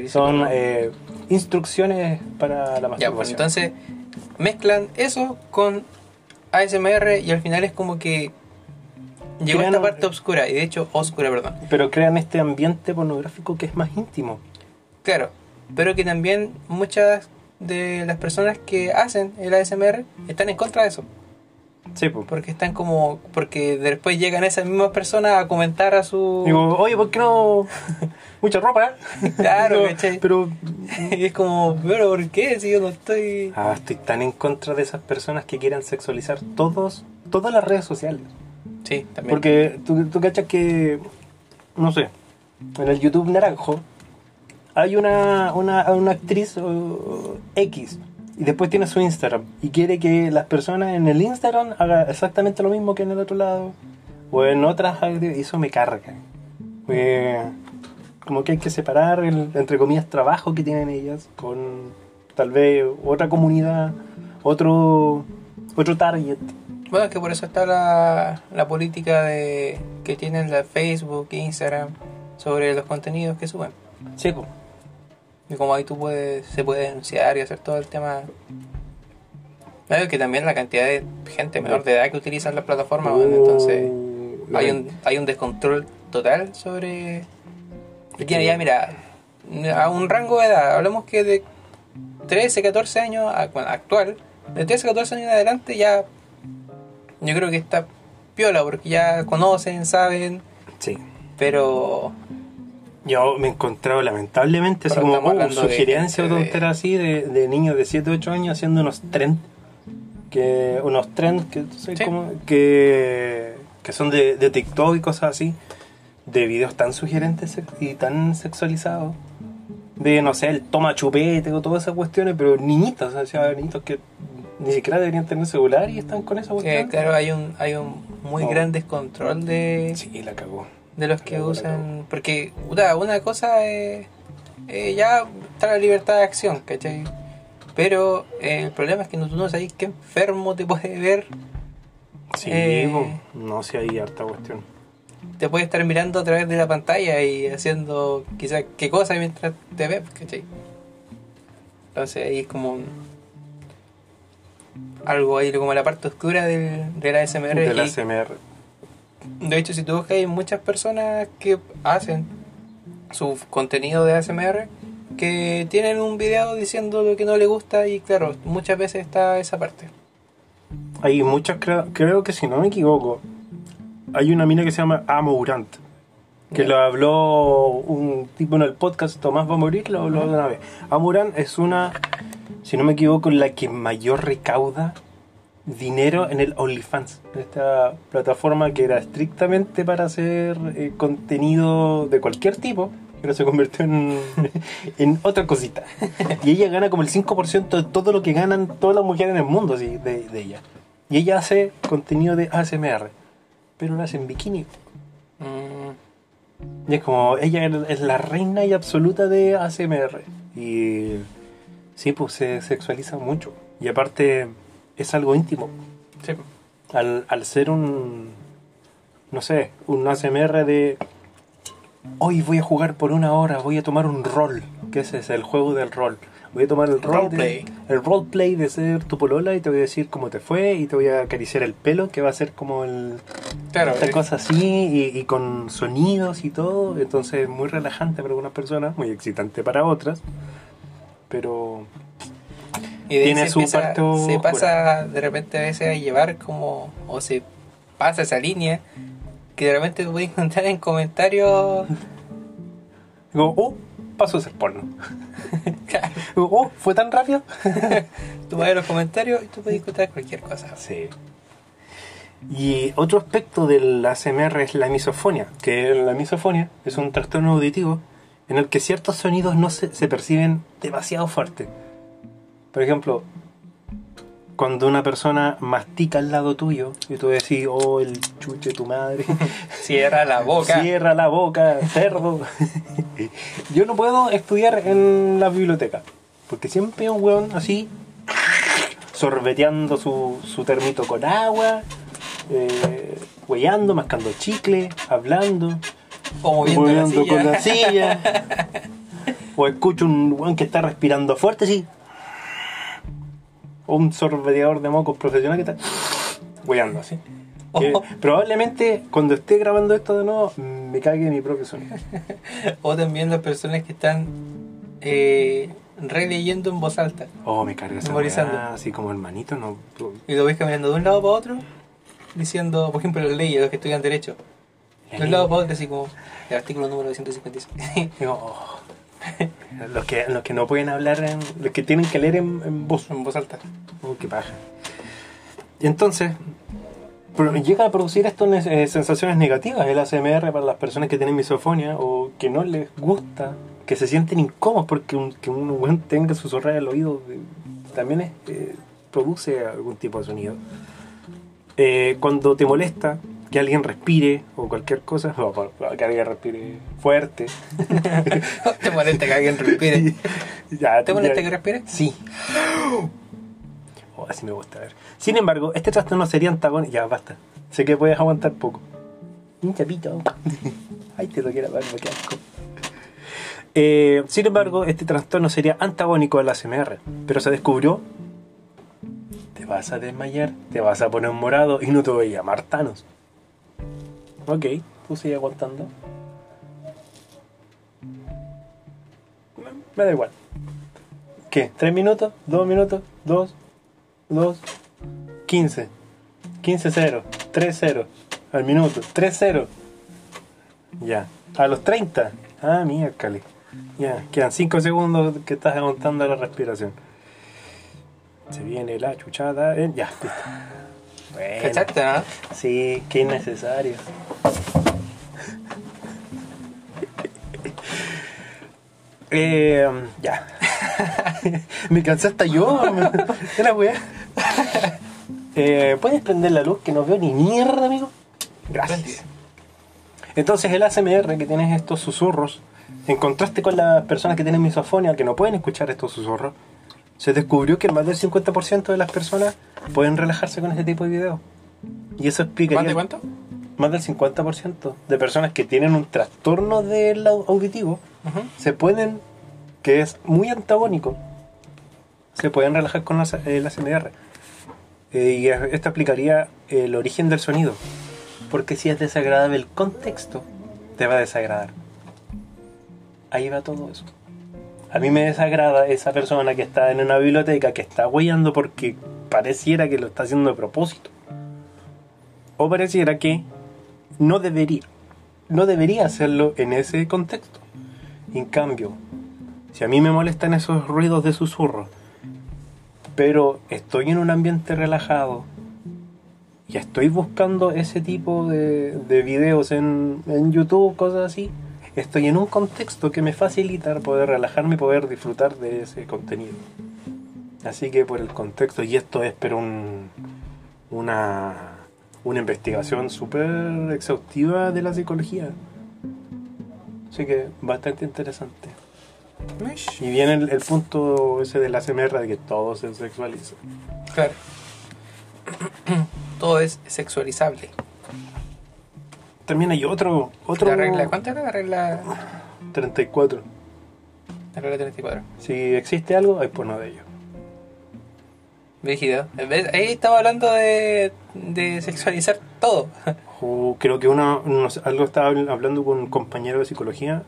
Son eh, instrucciones para la Ya, pues masturbación. entonces mezclan eso con ASMR y al final es como que llegó Crean- esta parte oscura, y de hecho oscura, perdón. Pero crean este ambiente pornográfico que es más íntimo. Claro, pero que también muchas de las personas que hacen el ASMR están en contra de eso. Sí, pues. Porque están como. Porque después llegan esas mismas personas a comentar a su. Digo, oye, ¿por qué no? Mucha ropa. Claro, ¿cachai? Pero. y es como, pero ¿por qué? Si yo no estoy. Ah, estoy tan en contra de esas personas que quieran sexualizar todos, todas las redes sociales. Sí, también. Porque tú, tú cachas que, no sé, en el YouTube naranjo hay una, una, una actriz uh, X y después tiene su Instagram y quiere que las personas en el Instagram hagan exactamente lo mismo que en el otro lado o en otras y eso me carga. Porque como que hay que separar el, entre comillas trabajo que tienen ellas con tal vez otra comunidad, otro otro target. Bueno, es que por eso está la, la política de que tienen la Facebook e Instagram sobre los contenidos que suben. Sí, po. Y como ahí tú puedes, se puede denunciar y hacer todo el tema. Claro que también la cantidad de gente menor de edad que utilizan la plataforma, bueno, entonces Uh, hay un, hay un descontrol total sobre... Ya, ya, mira, a un rango de edad, hablamos que de 13, 14 años, bueno, actual, de 13, 14 años en adelante ya yo creo que está piola porque ya conocen, saben, Sí. pero Yo me he encontrado lamentablemente así como oh, sugerencia o de- tontera así de, de niños de 7 8 años haciendo unos trends que unos trends que, Sí. cómo- que, que son de, de TikTok y cosas así de videos tan sugerentes y tan sexualizados de no sé el toma chupete o todas esas cuestiones pero niñitos o sea niñitos que ni siquiera deberían tener celular y están con esa cuestión claro, hay un, hay un muy No. gran descontrol de, sí la cagó de los que usan. Porque puta, una cosa es. eh, ya está la libertad de acción, ¿cachai? Pero eh, el problema es que no, tú no sabes qué enfermo te puede ver. sí Eh. no sé hay harta cuestión Te puede estar mirando a través de la pantalla y haciendo quizás qué cosa mientras te ve, ¿cachai? Entonces ahí es como un- algo ahí como la parte oscura del, del ASMR. de la CMR De hecho, si tú buscas, hay muchas personas que hacen su contenido de ASMR que tienen un video diciendo lo que no le gusta y claro, muchas veces está esa parte. Hay muchas, creo, creo que si no me equivoco, hay una mina que se llama Amourant, que lo habló un tipo en el podcast, Tomás va a morir, lo habló de una vez. Amourant es una, si no me equivoco, la que mayor recauda dinero en el OnlyFans, esta plataforma que era estrictamente para hacer eh, contenido de cualquier tipo, pero se convirtió en, en otra cosita. Y ella gana como el 5% de todo lo que ganan todas las mujeres en el mundo así, de, de ella. Y ella hace contenido de ASMR, pero lo hace en bikini. Mm, Y es como, ella es la reina y absoluta de ASMR. Y sí, pues se sexualiza mucho. Y aparte es algo íntimo. sí. Al, al ser un, no sé, un ASMR de, hoy voy a jugar por una hora, voy a tomar un rol, que ese es el juego del rol. Voy a tomar el rol Roleplay. de, el roleplay de ser tu polola y te voy a decir cómo te fue y te voy a acariciar el pelo, que va a ser como el, Claro, Esta eh, cosa así y, y con sonidos y todo, entonces es muy relajante para algunas personas, muy excitante para otras, pero y de tiene se su empieza- parte. Se pasa de repente a veces a llevar como, o se pasa esa línea que de repente tú puedes encontrar en comentarios. digo, oh, paso a ser porno. Oh, fue tan rápido. Tú vas a los comentarios y tú puedes encontrar cualquier cosa. Sí. Y otro aspecto del ASMR es la misofonia, que la misofonia es un trastorno auditivo en el que ciertos sonidos no se, se perciben demasiado fuerte. Por ejemplo, cuando una persona mastica al lado tuyo y tú decís, oh, el chuche tu madre, Cierra la boca. cierra la boca, cerdo. Yo no puedo estudiar en la biblioteca, porque siempre hay un weón así, sorbeteando su, su termito con agua, eh, hueando, mascando chicle, hablando, O moviendo la silla. con la silla. o escucho un weón que está respirando fuerte, así. O un sorbeteador de mocos profesional que está hueando así. Que O, probablemente cuando esté grabando esto de nuevo me cague mi propio sonido. o también las personas que están eh, releyendo en voz alta. Oh, me carga Memorizando. weá, así como hermanito, no. Y lo ves caminando de un lado para otro, diciendo, por ejemplo, las leyes, los que estudian Derecho. De un lado para otro, así como el artículo número 156. Digo, oh. los, que, los que no pueden hablar, los que tienen que leer en, voz. en voz alta. Oh, qué paja. Y entonces, llega a producir esto eh, sensaciones negativas el ASMR para las personas que tienen misofonia o que no les gusta, que se sienten incómodos porque un, que un weón tenga susurrar el oído eh, también eh, produce algún tipo de sonido. Cuando te molesta que alguien respire o cualquier cosa, o que alguien respire fuerte. ¿Te molesta que alguien respire? Ya, ¿Te molesta ya- que respire? Sí. Oh, así me gusta ver. Sin embargo, este trastorno sería antagónico. Ya, basta. Sé que puedes aguantar poco. Un chapito. Ay, te lo quiero ver, qué asco. Eh, sin embargo, este trastorno sería antagónico al ASMR. Pero se descubrió. Te vas a desmayar, te vas a poner morado y no te voy a llamar Thanos. Ok, tú sigue aguantando. Me- da igual. ¿Qué? ¿Tres minutos? ¿Dos minutos? ¿Dos? ¿Dos? Quince. Quince cero. Tres cero. Al minuto. Tres cero. Ya. A los 30. Ah, miércoles. Ya. Quedan cinco segundos que estás aguantando la respiración. Se viene la chuchada. eh, Ya, listo. Bueno. ¿Cachaste, no? Sí, qué innecesario. Eh, ya. me cansé hasta yo. me- Era weá. Eh, ¿Puedes prender la luz que no veo ni mierda, amigo? Gracias. Entonces el ASMR que tienes estos susurros, en contraste con las personas que tienen misofonia, que no pueden escuchar estos susurros, se descubrió que más del 50% de las personas pueden relajarse con este tipo de videos. Y eso explicaría... ¿Más de cuánto? Más del 50% de personas que tienen un trastorno del au- auditivo se pueden, que es muy antagónico, se pueden relajar con la- ASMR. Eh, y esto explicaría el origen del sonido. Porque si es desagradable el contexto, te va a desagradar. Ahí va todo eso. A mí me desagrada esa persona que está en una biblioteca que está huellando porque pareciera que lo está haciendo a propósito. O pareciera que no debería. No debería hacerlo en ese contexto. En cambio, si a mí me molestan esos ruidos de susurro, pero estoy en un ambiente relajado y estoy buscando ese tipo de, de videos en, en YouTube, cosas así, estoy en un contexto que me facilita poder relajarme y poder disfrutar de ese contenido. Así que por el contexto, y esto es pero un, una, una investigación súper exhaustiva de la psicología. Así que bastante interesante. Y viene el, el punto ese de la CMR de que todo se sexualiza. Claro. Todo es sexualizable. También hay otro, otro La regla, ¿cuánto era la regla? 34. La regla 34. Si existe algo, hay porno de ello. Brígido. ¿Ves? Ahí estaba hablando de, de sexualizar todo. Creo que uno, algo estaba hablando con un compañero de psicología.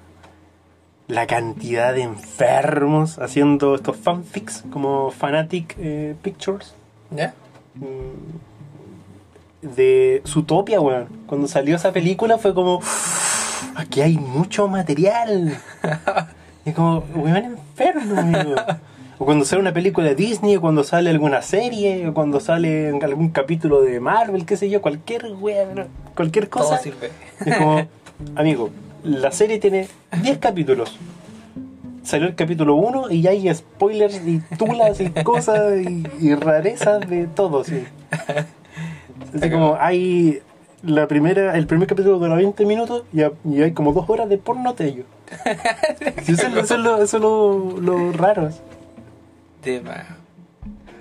La cantidad de enfermos haciendo estos fanfics como Fanatic eh, Pictures ¿Ya? mm, de Zootopia, weón. Cuando salió esa película fue como, aquí hay mucho material. Y como, weón, enfermo, amigo. O cuando sale una película de Disney, o cuando sale alguna serie, o cuando sale algún capítulo de Marvel, qué sé yo, cualquier weón, cualquier Todo cosa. sirve. Es como, amigo, la serie tiene 10 capítulos. Salió el capítulo 1 y ya hay spoilers y tulas y cosas y, y rarezas de todo, sí. Así como hay la primera, el primer capítulo dura 20 minutos y, y hay como dos horas de porno tello. Sí, eso, es lo- eso es lo, eso es lo, lo raro. Más.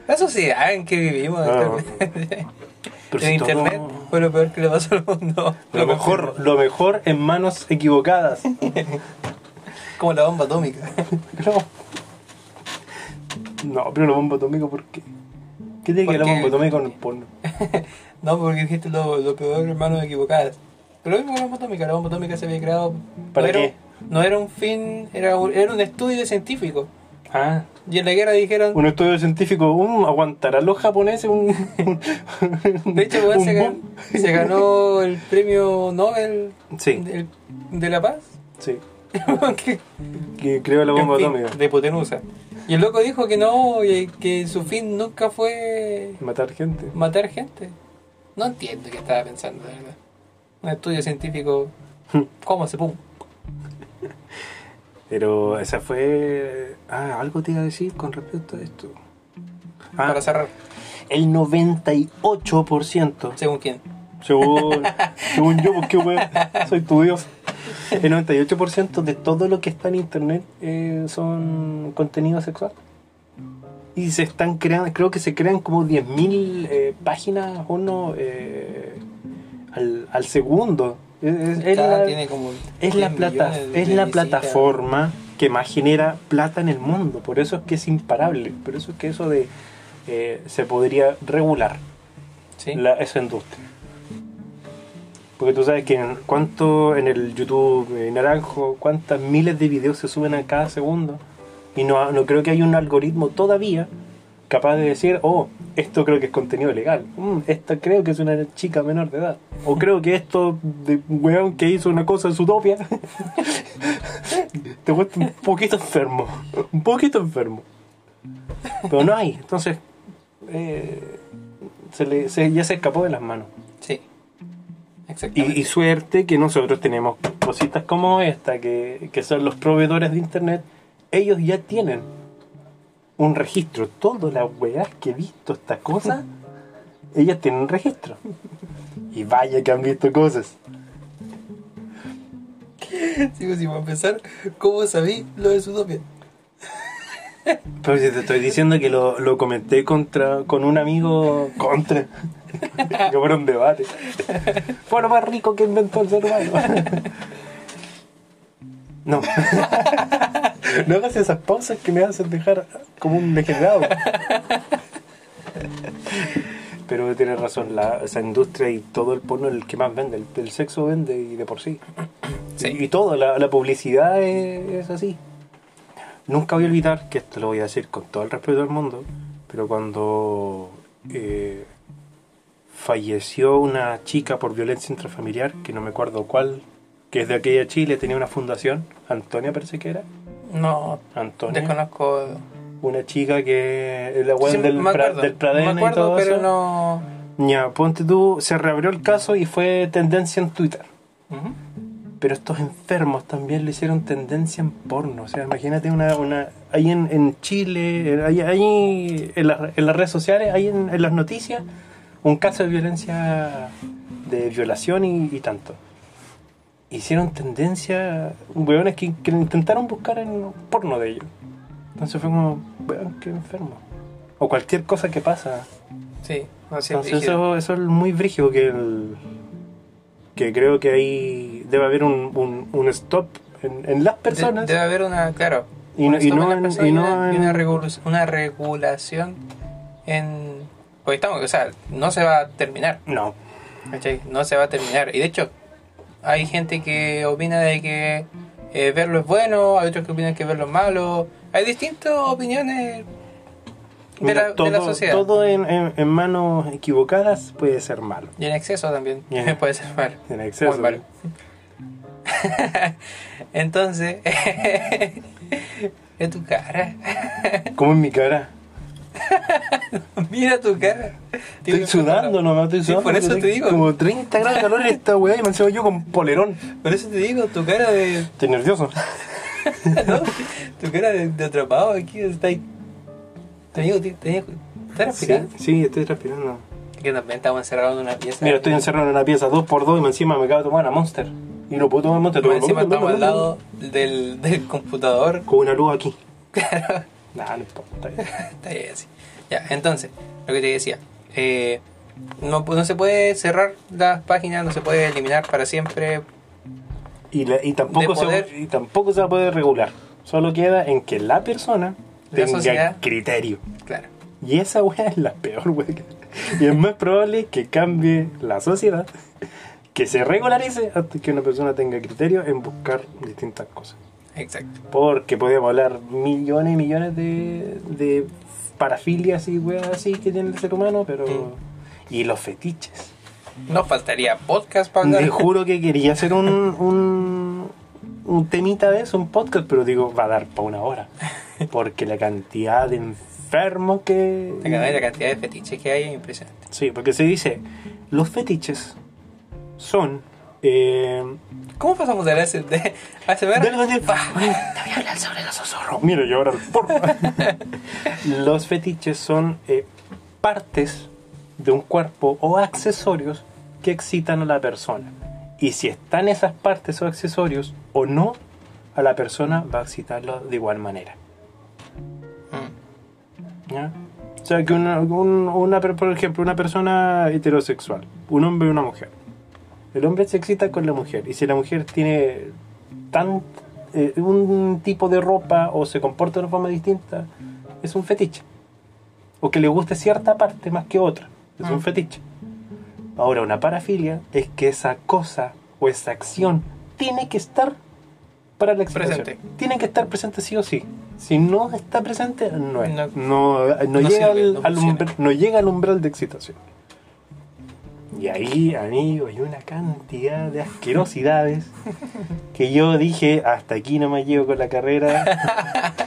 Eso sí, hagan que vivimos. Pero en si internet todo- fue lo peor que le pasó al mundo. lo mejor, lo mejor en manos equivocadas. Como la bomba atómica. No. No, pero la bomba atómica, ¿por qué? ¿Qué tiene que ver la bomba atómica con el porno? No, porque dijiste lo, lo peor, hermanos equivocadas. Pero lo mismo con la bomba atómica. La bomba atómica se había creado. ¿Para no era- qué? no era un fin, era un, era un estudio científico. Ah, Y en la guerra dijeron. un estudio científico, um, ¿aguantarán los japoneses un, De hecho, se, ganó el premio Nobel Sí. de la paz. Sí, que, que creó la bomba atómica. de hipotenusa. Y el loco dijo que no, y que su fin nunca fue Matar gente. matar gente. No entiendo qué estaba pensando, de verdad. Un estudio científico. ¿Cómo se pum? Pero esa fue... Ah, algo te iba a decir con respecto a esto. Ah, Para cerrar. el 98%, Según quién. según, según yo, porque soy tu dios. El 98% de todo lo que está en internet eh, son contenido sexual. Y se están creando, creo que se crean como 10.000 eh, páginas uno eh, al, al segundo. Es, es- la, tiene como es la 10 plata, es la plataforma que más genera plata en el mundo. Por eso es que es imparable. Por eso es que eso de eh, se podría regular Sí. la, esa industria. Porque tú sabes que en cuánto en el YouTube eh, Naranjo, cuántas miles de videos se suben a cada segundo. Y no, no creo que haya un algoritmo todavía capaz de decir, oh, esto creo que es contenido legal. Mm, esta creo que es una chica menor de edad. O creo que esto de weón que hizo una cosa en su topia te cuesta un poquito enfermo. Un poquito enfermo. Pero no hay. Entonces, eh, se le, se- ya se escapó de las manos. Sí. Y, y suerte que nosotros tenemos cositas como esta, que, que son los proveedores de internet. Ellos ya tienen un registro. Todas las weas que he visto esta cosa, ellas tienen un registro. Y vaya que han visto cosas. Sí, pues, si voy a empezar, ¿cómo sabí lo de Zootopia? Pero si te estoy diciendo que lo, lo comenté contra con un amigo contra. que fue un debate. Fue lo más rico que inventó el ser humano. No. No hagas esas pausas que me hacen dejar como un degenerado. Pero tienes razón, la, esa industria y todo el porno es el que más vende. El, el sexo vende y de por sí. Sí. Y, y todo, la, la publicidad es, es así. Nunca voy a olvidar, que esto lo voy a decir con todo el respeto del mundo, pero cuando eh, falleció una chica por violencia intrafamiliar, que no me acuerdo cuál, que es de aquella Chile, tenía una fundación, Antonia parece que era, No, Antonia, desconozco. una chica que es la web Sí, del, pra- del Pradena me y todo pero eso. no. Ya, ponte tú, se reabrió el caso y fue tendencia en Twitter. Pero estos enfermos también le hicieron tendencia en porno. O sea, imagínate una... una ahí en, en Chile, ahí, ahí en, la- en las redes sociales, ahí en, en las noticias, un caso de violencia, de violación y, y tanto. Hicieron tendencia, hueones que, que intentaron buscar en porno de ellos. Entonces fue como, weón, qué enfermo. O cualquier cosa que pasa. Sí, sé. Entonces eso, eso es muy brígido que el, que creo que ahí debe haber un, un, un stop en, en las personas debe haber una, claro. Y un no- y no en en- y no una, y una, una regulación en. Porque estamos, o sea, no se va a terminar. no ¿cachai? No se va a terminar. Y de hecho, hay gente que opina de que eh, verlo es bueno, hay otros que opinan que verlo es malo. Hay distintas opiniones de, Mira, la, de todo, la sociedad. todo en, en- en manos equivocadas puede ser malo. Y en exceso también puede ser malo. En exceso. Muy malo. Entonces, es tu cara. Como en mi cara. Mira tu cara. Estoy sudando nomás, estoy Sí, sudando. por eso te digo. Como 30 grados de calor en esta weá y me encima yo con polerón. Por eso te digo, tu cara de. Estoy nervioso. ¿no? Tu cara de, de atrapado aquí está ahí. Te digo, te, te ¿estás respirando? sí, estoy respirando. Que también estamos encerrados en una pieza. Mira, estoy encerrado en una pieza 2x2 y encima me acabo de tomar una Monster. Y no puedo tomar Monster. Tomo- encima estamos al lado del, del computador. Con una luz aquí. Claro. Nah, no importa. está bien. Así. Ya, entonces, lo que te decía. eh, no, no se puede cerrar las páginas, no se puede eliminar para siempre. Y, la- y, tampoco poder. se, y tampoco se va a poder regular. Solo queda en que la persona La tenga sociedad. criterio. Claro. Y esa weá es la peor weá. Y es más probable que cambie la sociedad, que se regularice antes que una persona tenga criterio en buscar distintas cosas. Exacto. Porque podemos hablar millones y millones de, de parafilias y weas así que tiene el ser humano, pero. Mm. Y los fetiches. Nos faltaría podcast para hablar. Te juro que quería hacer un, un, un temita de eso, un podcast, pero digo, va a dar para una hora. Porque la cantidad de enfermos que. La la cantidad de fetiches que hay es impresionante. Sí, porque se dice, los fetiches son... Eh, ¿Cómo pasamos de ese de ASMR? Dale, dale. Te voy a hablar sobre los susurros. Mira, yo ahora. Los fetiches son eh, partes de un cuerpo o accesorios que excitan a la persona. Y si están esas partes o accesorios o no, a la persona va a excitarlo de igual manera. Mm. ¿Ya? O sea, que una, un- una, por ejemplo, una persona heterosexual, un hombre y una mujer. El hombre se excita con la mujer y si la mujer tiene tan eh, un tipo de ropa o se comporta de una forma distinta, es un fetiche. O que le guste cierta parte más que otra, es un Mm. fetiche. Ahora, una parafilia es que esa cosa o esa acción tiene que estar para la excitación. Presente. Tiene que estar presente sí o sí. Si no está presente, no es. No. No, no No llega, sirve, al, no llega al umbral de excitación. Y ahí, amigo, hay una cantidad de asquerosidades que yo dije, hasta aquí no me llevo con la carrera.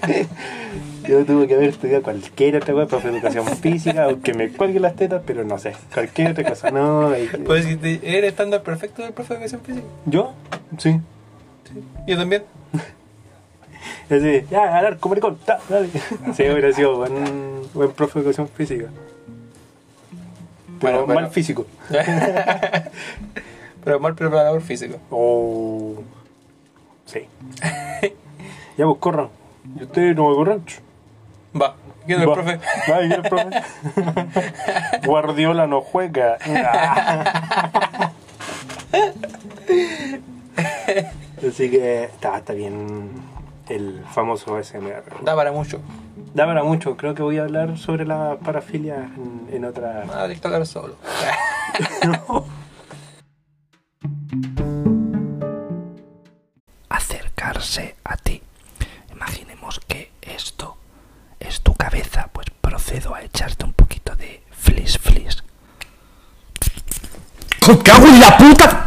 yo tuve que haber estudiado cualquier otra cosa, profe de educación física, aunque me cuelgue las tetas, pero no sé, cualquier otra cosa. No, hay que- Pues eres estándar perfecto del profe de educación física. ¿Yo? Sí. Yo también. Así, ya, con, ta, dale. Sí, hubiera sido buen, buen profe de educación física. Pero mal físico. Pero mal preparador físico. Oh. Sí. ya, pues corran. ¿Y ustedes no me corran? Ch. Va. ¿Quién es el profe? Va, ¿y quién es el profe? Guardiola no juega. Así que está, está bien el famoso SMR. Da para mucho. Da para mucho, creo que voy a hablar sobre la parafilia en, en otra. Ah, de hablar solo. acercarse a ti. Imaginemos que esto es tu cabeza, pues procedo a echarte un poquito de flis flis. cago en la puta!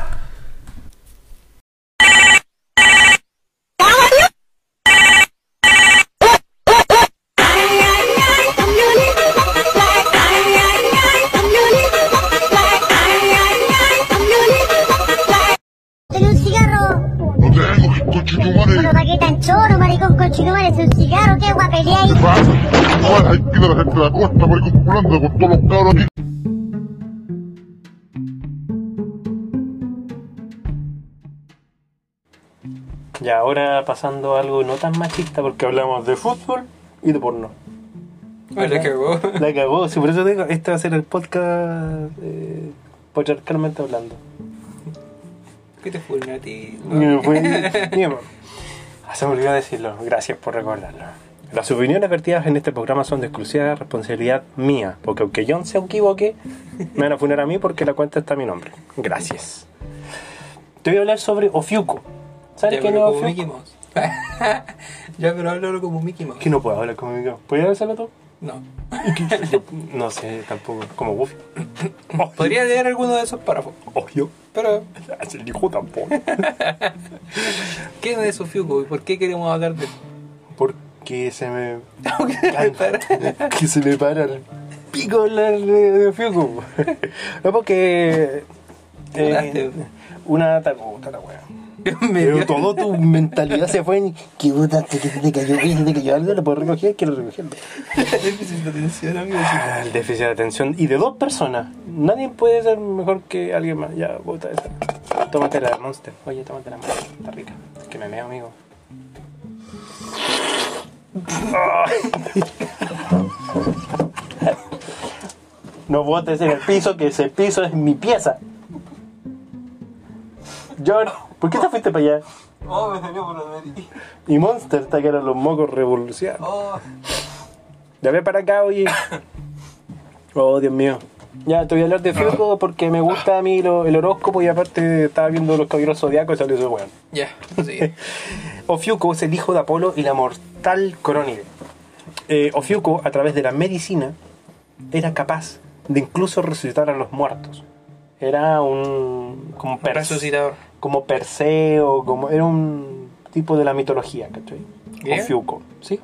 Ahora pasando a algo no tan machista, porque hablamos de fútbol y de porno. Me la cagó. La cagó, sí, por eso te digo, este va a ser el podcast eh, patriarcalmente hablando. ¿Qué te fulminó a ti? Fue- Ah, se me olvidó decirlo, gracias por recordarlo. Las opiniones vertidas en este programa son de exclusiva responsabilidad mía, porque aunque John se equivoque, me van a funar a mí porque la cuenta está a mi nombre. Gracias. Te voy a hablar sobre Ofiuco. ¿Sabes como Ofiuco? Mickey Mouse. ya, pero háblalo como Mickey Mouse. Que no puedo hablar conmigo. ¿Puedes hablárselo tú? No. Yo no sé tampoco. Como Buffy. Podría leer alguno de esos párrafos. Obvio. Pero, Es el hijo tampoco. ¿qué es eso, Fiuco? ¿Y por qué queremos hablar de Porque se me. Que se me para el pico hablar de, de Ofiuco. No, porque. Eh, una puta la wea. Pero toda tu mentalidad se fue en que puta, te, te, cayó bien, te cayó algo, lo puedo recoger, quiero recogerlo. déficit de atención, amigo. Ah, El déficit de atención y de dos personas. Nadie puede ser mejor que alguien más. Ya, bota esa. Tómate la Monster. Oye, tómate la Monster. Está rica. Es que me meo, amigo. No botes en el piso, que ese piso es mi pieza. John, ¿por qué te fuiste para allá? Oh, me salió por la nariz. Y Monster está que eran los mocos revolucionados. Oh. Ya ve para acá, oye. Oh, Dios mío. Ya, te voy a hablar de Fiuco porque me gusta a mí lo- el horóscopo y aparte estaba viendo los caballeros zodiacos y salió ese weón. Ya, sigue. Ofiuco es el hijo de Apolo y la mortal Corónide. Eh, Ofiuco, a través de la medicina, era capaz de incluso resucitar a los muertos. Era un. como, Perse- Resucitador. Como Perseo, como. era un tipo de la mitología, ¿cachai? ¿Bien? Ofiuco, ¿sí?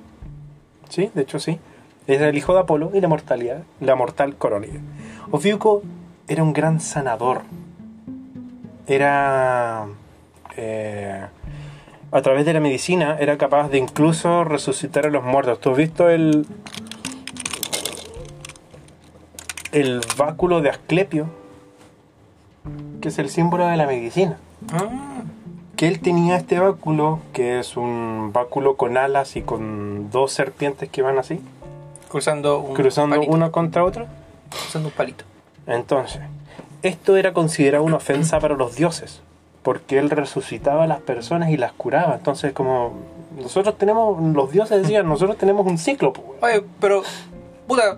Sí, de hecho sí. Era el hijo de Apolo y la mortalidad, la mortal Corónide. Ofiuco era un gran sanador. Era. eh, a través de la medicina era capaz de incluso resucitar a los muertos. ¿Tú has visto el. el báculo de Asclepio? Que es el símbolo de la medicina. Ah, Que él tenía este báculo, que es un báculo con alas y con dos serpientes que van así, cruzando un cruzando palito. uno contra otro. Cruzando un palito. Entonces, esto era considerado una ofensa para los dioses, porque él resucitaba a las personas y las curaba. Entonces, como nosotros tenemos, los dioses decían, nosotros tenemos un ciclo. pues. Oye, pero, puta,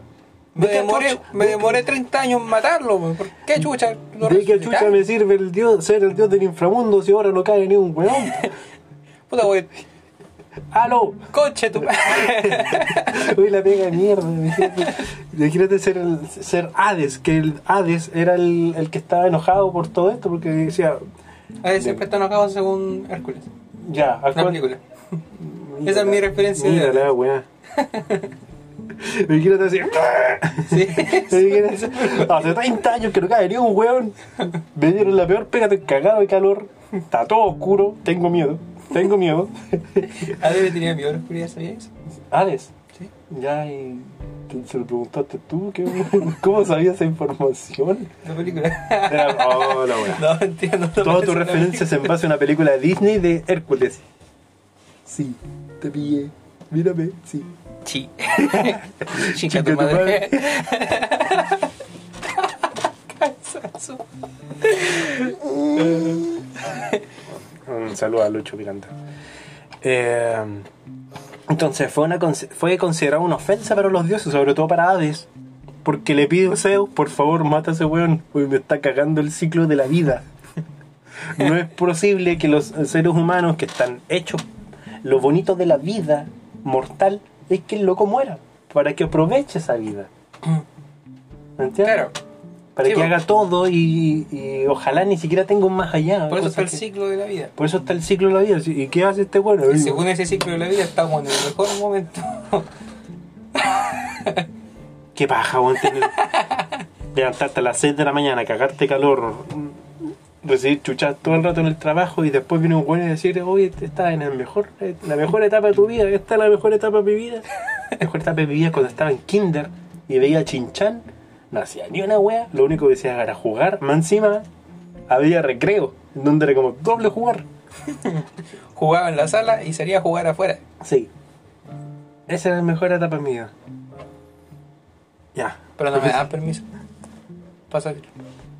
me ¿De qué demoré, me ¿De demoré 30 años en matarlo. ¿por qué chucha? ¿De qué chucha me sirve el dios, ser el dios del inframundo si ahora no cae ni un weón? Puta, weón, ¡Aló! coche tu Uy, la pega de mierda. Imagínate, ser, el, ser Hades, que el Hades era el, el que estaba enojado por todo esto, porque decía, ver, siempre están enojados según Hércules. ya, La película. Esa es mi referencia de- Mira la weá. Imagínate así. Sí. Hace 30 años que no cae ni un weón. Me dieron la peor pega, estoy cagado de calor. Está todo oscuro. Tengo miedo. Tengo miedo. A ver, tenía miedo a la oscuridad, ¿sabías eso? Sí. Ya, y se lo preguntaste tú. ¿Qué, ¿Cómo sabías esa información? La película. Era- oh, la. No, entiendo. No Todas tus parece una referencias en base a una película de Disney de Hércules. Sí, te pillé. Mírame, sí. Chi. Chica Chica tu tu madre. Un saludo a Lucho Miranda. Eh, entonces fue, una, fue considerado una ofensa para los dioses, sobre todo para Hades. Porque le pido a Zeus, por favor, mata a ese weón, porque me está cagando el ciclo de la vida. No es posible que los seres humanos que están hechos, lo bonito de la vida mortal es que el loco muera, para que aproveche esa vida. ¿Me entiendes? Claro. Para Sí, que bueno. haga todo y, y ojalá ni siquiera tenga un más allá. Por eso está el que- ciclo de la vida. por eso está el ciclo de la vida. ¿Y qué hace este bueno? Y según ese ciclo de la vida estamos en el mejor momento. Qué paja, weón. Levantarte a las 6 de la mañana, cagarte calor, recibir chuchas todo el rato en el trabajo y después viene un weón y decir, oye, estás en el mejor, en la mejor etapa de tu vida, esta es la mejor etapa de mi vida. La mejor etapa de mi vida es cuando estaba en kinder y veía Chinchan, no hacía ni una wea, lo único que hacía era jugar, más encima había recreo, en donde era como doble jugar. Jugaba en la sala y salía a jugar afuera. Sí. Esa era la mejor etapa de mi vida. Ya. Pero no me daban permiso. Salir.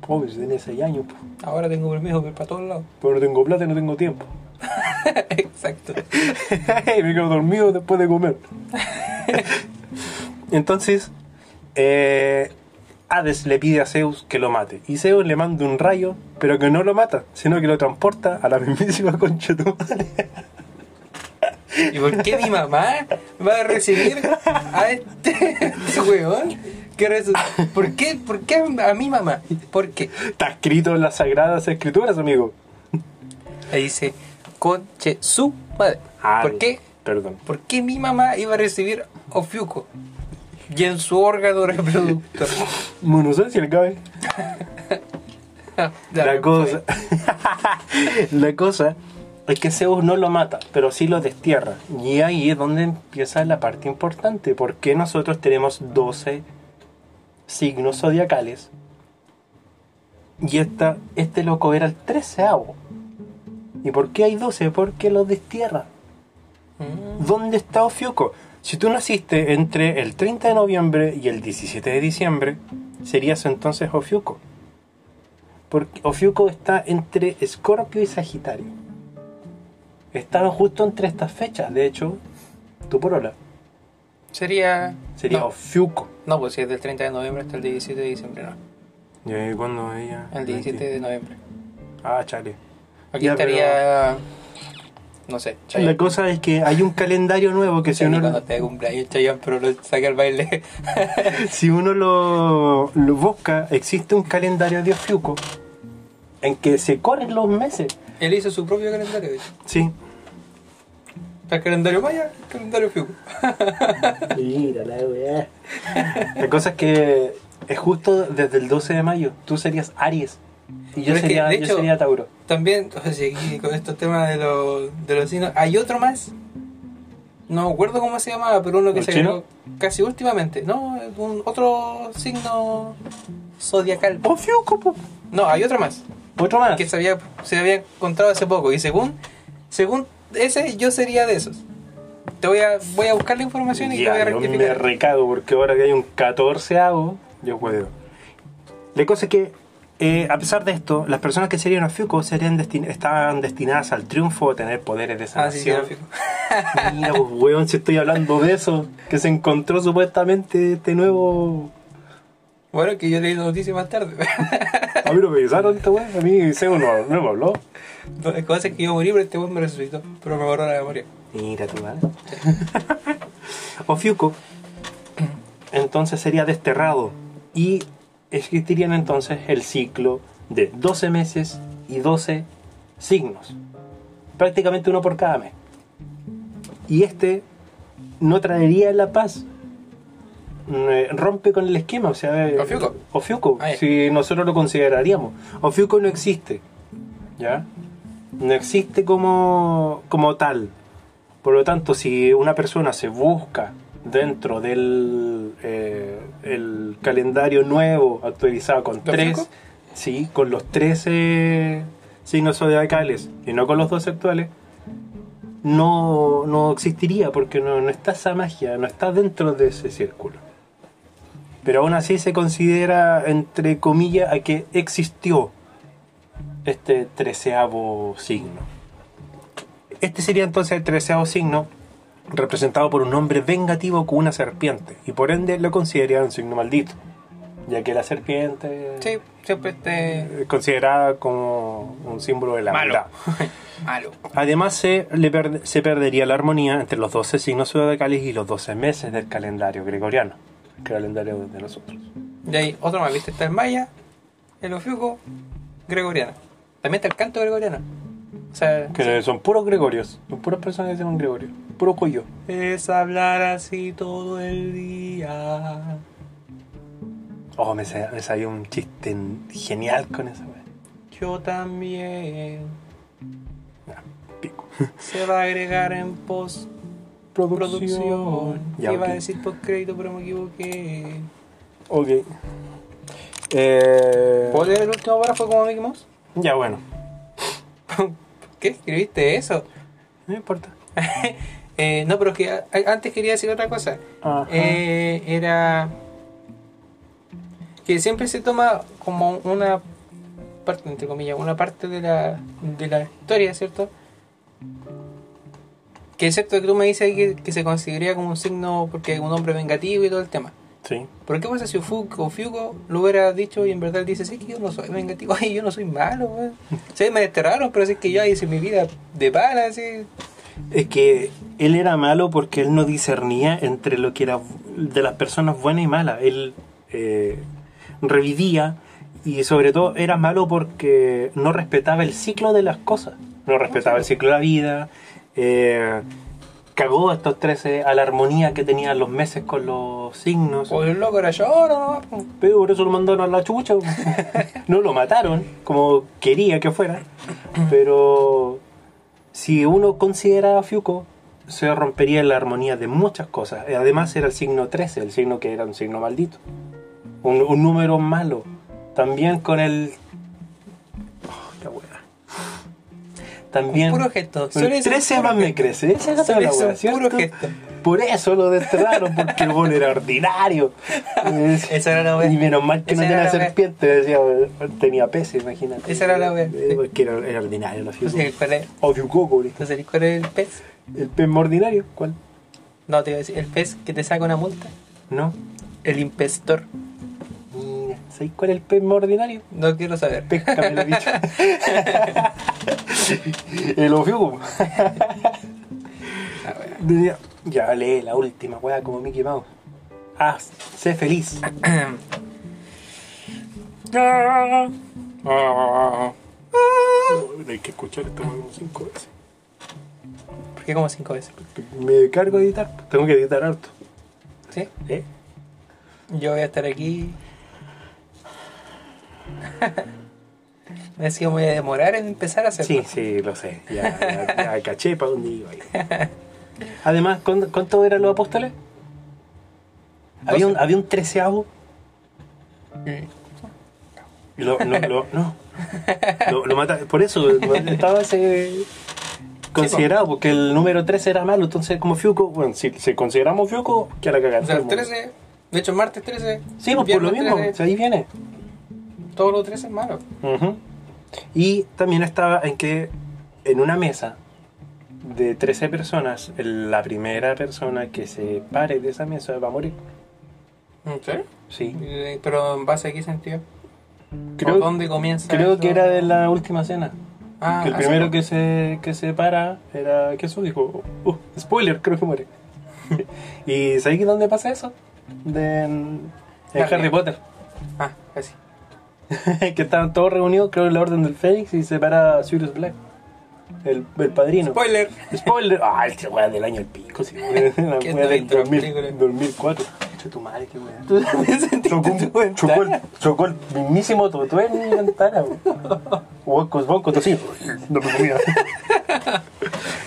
Obvio, si tenía 6 años, pues. Ahora tengo permiso para ir para todos lados. Pero no tengo plata y no tengo tiempo. Exacto. me quedo dormido después de comer. Entonces, eh, Hades le pide a Zeus que lo mate. Y Zeus le manda un rayo, pero que no lo mata, sino que lo transporta a la mismísima concha de tu madre. ¿Y por qué mi mamá va a recibir a este, este weón? ¿Qué resu- ¿Por qué, ¿Por qué a mi mamá? ¿Por qué? Está escrito en las sagradas escrituras, amigo. Ahí dice, conche su madre. ¿Por qué? Perdón. ¿Por qué mi mamá iba a recibir Ofiuco? Y en su órgano reproductor. Bueno, no sé si le cabe. La cosa, la cosa es que Zeus no lo mata, pero sí lo destierra. Y ahí es donde empieza la parte importante. Porque nosotros tenemos 12 signos zodiacales. Y esta, este loco era el treceavo. ¿Y por qué hay 12? Porque lo destierra. ¿Dónde está Ofiuco? Si tú naciste entre el 30 de noviembre y el 17 de diciembre, serías entonces Ofiuco. Porque Ofiuco está entre Escorpio y Sagitario. Estaba justo entre estas fechas. De hecho, tu porola Sería. sería No, Ofiuco. No, pues si es del 30 de noviembre hasta el 17 de diciembre, no. ¿Y ahí cuándo ella? El 17 de noviembre. Ah, chale. Aquí Ya, estaría. No sé, La Chayanne. cosa es que hay un calendario nuevo que si Sí, uno, cuando te cumpleaños Chayanne, pero lo saca al baile. si uno lo, lo busca, existe un calendario de Ofiuco en que se corren los meses. Él hizo su propio calendario, hecho. Sí. El calendario maya, el calendario Fiuco. Mira la weá. La cosa es que es justo desde el 12 de mayo. Tú serías Aries. Y yo Pero es que, sería, yo hecho- sería Tauro. También, o sea, aquí con estos temas de los, de los signos, hay otro más. No me acuerdo cómo se llamaba, pero uno que ¿El se agregó casi últimamente. No, es un, otro signo zodiacal. Po. No, hay otro más. Otro más. Que se había, se había encontrado hace poco. Y según, según ese, yo sería de esos. Te voy a, voy a buscar la información y te voy a Ya, yo me rectificar. recago porque ahora que hay un 14 hago, yo puedo. La cosa es que, eh, a pesar de esto, las personas que serían Ofiuco serían destin- estaban destinadas al triunfo, a tener poderes de Ah, sí, sí, sanación. lo fijo. Mira, pues, weón, si estoy hablando de eso, que se encontró supuestamente este nuevo. Bueno, que yo leí la noticia más tarde. A mí no me avisaron esta weón, a mí Seo no, no me habló. La cosa es que iba a morir, pero este weón me resucitó. Pero me borró la memoria. Mira tu madre. Ofiuco, entonces sería desterrado y existirían entonces el ciclo de 12 meses y 12 signos. Prácticamente uno por cada mes. Y este no traería la paz. Eh, Rompe con el esquema, o sea, eh, Ofiuco. Ofiuco, si nosotros lo consideraríamos. Ofiuco no existe, ¿ya? No existe como, como tal. Por lo tanto, si una persona se busca dentro del eh, el calendario nuevo actualizado con ¿De tres, sí, con los 13 signos zodiacales y no con los dos actuales, no, no existiría porque no, no está esa magia, no está dentro de ese círculo. Pero aún así se considera, entre comillas, a que existió este treceavo signo. Este sería entonces el treceavo signo representado por un hombre vengativo con una serpiente y por ende lo consideraría un signo maldito, ya que la serpiente Sí, siempre este. es considerada como un símbolo de la Malo. maldad. Malo. Además se, le per- se perdería la armonía entre los 12 signos zodiacales y los 12 meses del calendario gregoriano, el calendario de nosotros. Y ahí, otro más, ¿viste? Está el maya, el ofiuco, gregoriano. También está el canto gregoriano. O sea, Que son puros gregorios, son puras personas que se llaman Gregorio, puro cuello. es hablar así todo el día. Oh, me, sa- me salió un chiste genial con esa wea. Yo también. Pico. Se va a agregar en post producción. Ya, Iba a decir post crédito, pero me equivoqué. Ok. Eh, ¿Puedo leer el último párrafo como Mickey Mouse? Ya, bueno. ¿Qué escribiste eso? No importa. Eh, no, pero es que antes quería decir otra cosa. Eh, era que siempre se toma como una parte, entre comillas, una parte de la, de la historia, ¿cierto? Que es cierto que tú me dices que, que se consideraría como un signo porque un hombre vengativo y todo el tema. Sí. ¿Pero qué pasa si Fugo, Fugo lo hubiera dicho y en verdad dice, sí, que yo no soy vengativo, ay, yo no soy malo, weón. Sí, me desterraron, pero sí que yo hice mi vida de pana, así. Es que él era malo porque él no discernía entre lo que era de las personas buenas y malas. Él eh, revivía y sobre todo era malo porque no respetaba el ciclo de las cosas. No respetaba el ciclo de la vida. eh, cagó a estos 13 a la armonía que tenían los meses con los signos. Pues el loco era yo ahora no Pero por eso lo mandaron a la chucha. no lo mataron como quería que fuera. Pero si uno considera a Fiuco, se rompería la armonía de muchas cosas. Además era el signo 13, el signo que era un signo maldito. Un, un número malo. También con el... También... Puro gesto. con 13 más me crece. Esa es la wea, puro gesto. Por eso lo desterraron, porque el bueno era ordinario. Esa era la wea. Y menos mal que Esa no tenía serpiente, decía, tenía peces, imagínate. Esa era la wea. Eh, Porque era, era ordinario la fiuco. Entonces, ¿cuál es? O. Entonces, ¿cuál es el pez? ¿El pez más ordinario? ¿Cuál? No, te iba a decir, el pez que te saca una multa. No. El impestor. ¿Sabéis cuál es el pez más ordinario? No quiero saber. Pesca, me lo he dicho. el ofiuco. Decía, ya lee la última, weá, como Mickey Mouse. Ah, sé feliz. Hay que escuchar esto como cinco veces. ¿Por qué como cinco veces? Me cargo de editar, tengo que editar harto. ¿Sí? ¿Eh? Yo voy a estar aquí. Me decía, voy a demorar en empezar a hacerlo. Sí, sí, lo sé. Ya, ya, ya caché para dónde iba. ahí. Además, ¿cuánto, cuánto eran los apóstoles? Había un, había un treceavo. Y Lo, no, lo, no. Lo, lo mata, por eso estaba ese considerado, porque el número 13 era malo. Entonces, como Fiuco, bueno, si, si consideramos Fiuco, que la cagar. O sea, el 13, de hecho, martes 13. Sí, pues por lo mismo, 13, si ahí viene. Todos los 13 es malo. Ujú. Y también estaba en que en una mesa de 13 personas, la primera persona que se pare de esa mesa va a morir. ¿En serio? Sí. Eh, Pero en base a qué sentido? Creo, ¿Por dónde comienza? creo que era de la última cena. Ah, que el primero sí. que se, que se para era. ¿Qué eso dijo? Uh, spoiler, creo que muere. ¿Y sabéis dónde pasa eso? De, en, en. Harry Potter. Ah, casi. que estaban todos reunidos, creo, en la Orden del Fénix y se para Sirius Black. El, el padrino. Spoiler. Spoiler. Ah, este weá del año el pico, sí. La ¿Qué weá del viste la 2000, película? 2004. Che, tu madre, qué weá. ¿Tú también sentiste Chocó, tu chocó, el, chocó el mismísimo totué en mi ventana, weón. Huecos, boncos, así. No me comía.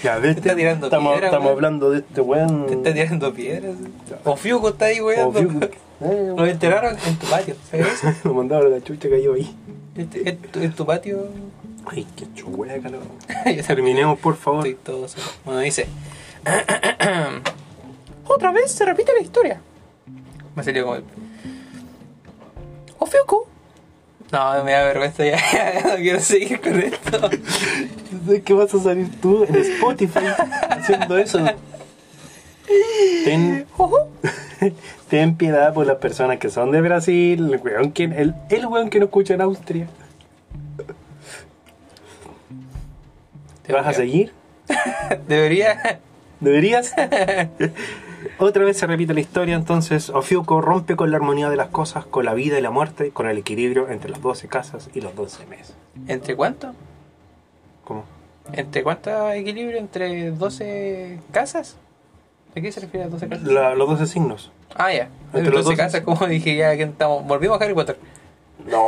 Ya, ves, Te está tirando estamos, piedra, estamos weón. hablando de este weón. Te está tirando piedras. O Fiuco está ahí, weón. Eh, Lo enteraron en tu patio. ¿Sabes? Lo mandaron a la chucha cayó ahí. Este- En tu, en tu patio. Ay, qué chueca, calor. Ya Terminemos, por favor. Estoy todo solo. Bueno, dice. Otra vez se repite la historia. Me salió como el. ¡Oh, Fiuco! No, me da vergüenza ya. no quiero seguir con esto. ¿Sabes qué vas a salir tú en Spotify haciendo eso? Ten, ten piedad por las personas que son de Brasil, el weón que, el, el weón que no escucha en Austria. ¿Te vas a seguir? Debería. ¿Deberías? Otra vez se repite la historia, entonces Ofiuco rompe con la armonía de las cosas, con la vida y la muerte, con el equilibrio entre las 12 casas y los 12 meses. ¿Entre cuánto? ¿Cómo? ¿Entre cuánto equilibrio? ¿Entre 12 casas? ¿A qué se refiere a 12 casas? La- los 12 signos. Ah, ya. Entre los 12 12. casas, como dije ya que estamos. Volvimos a Harry Potter.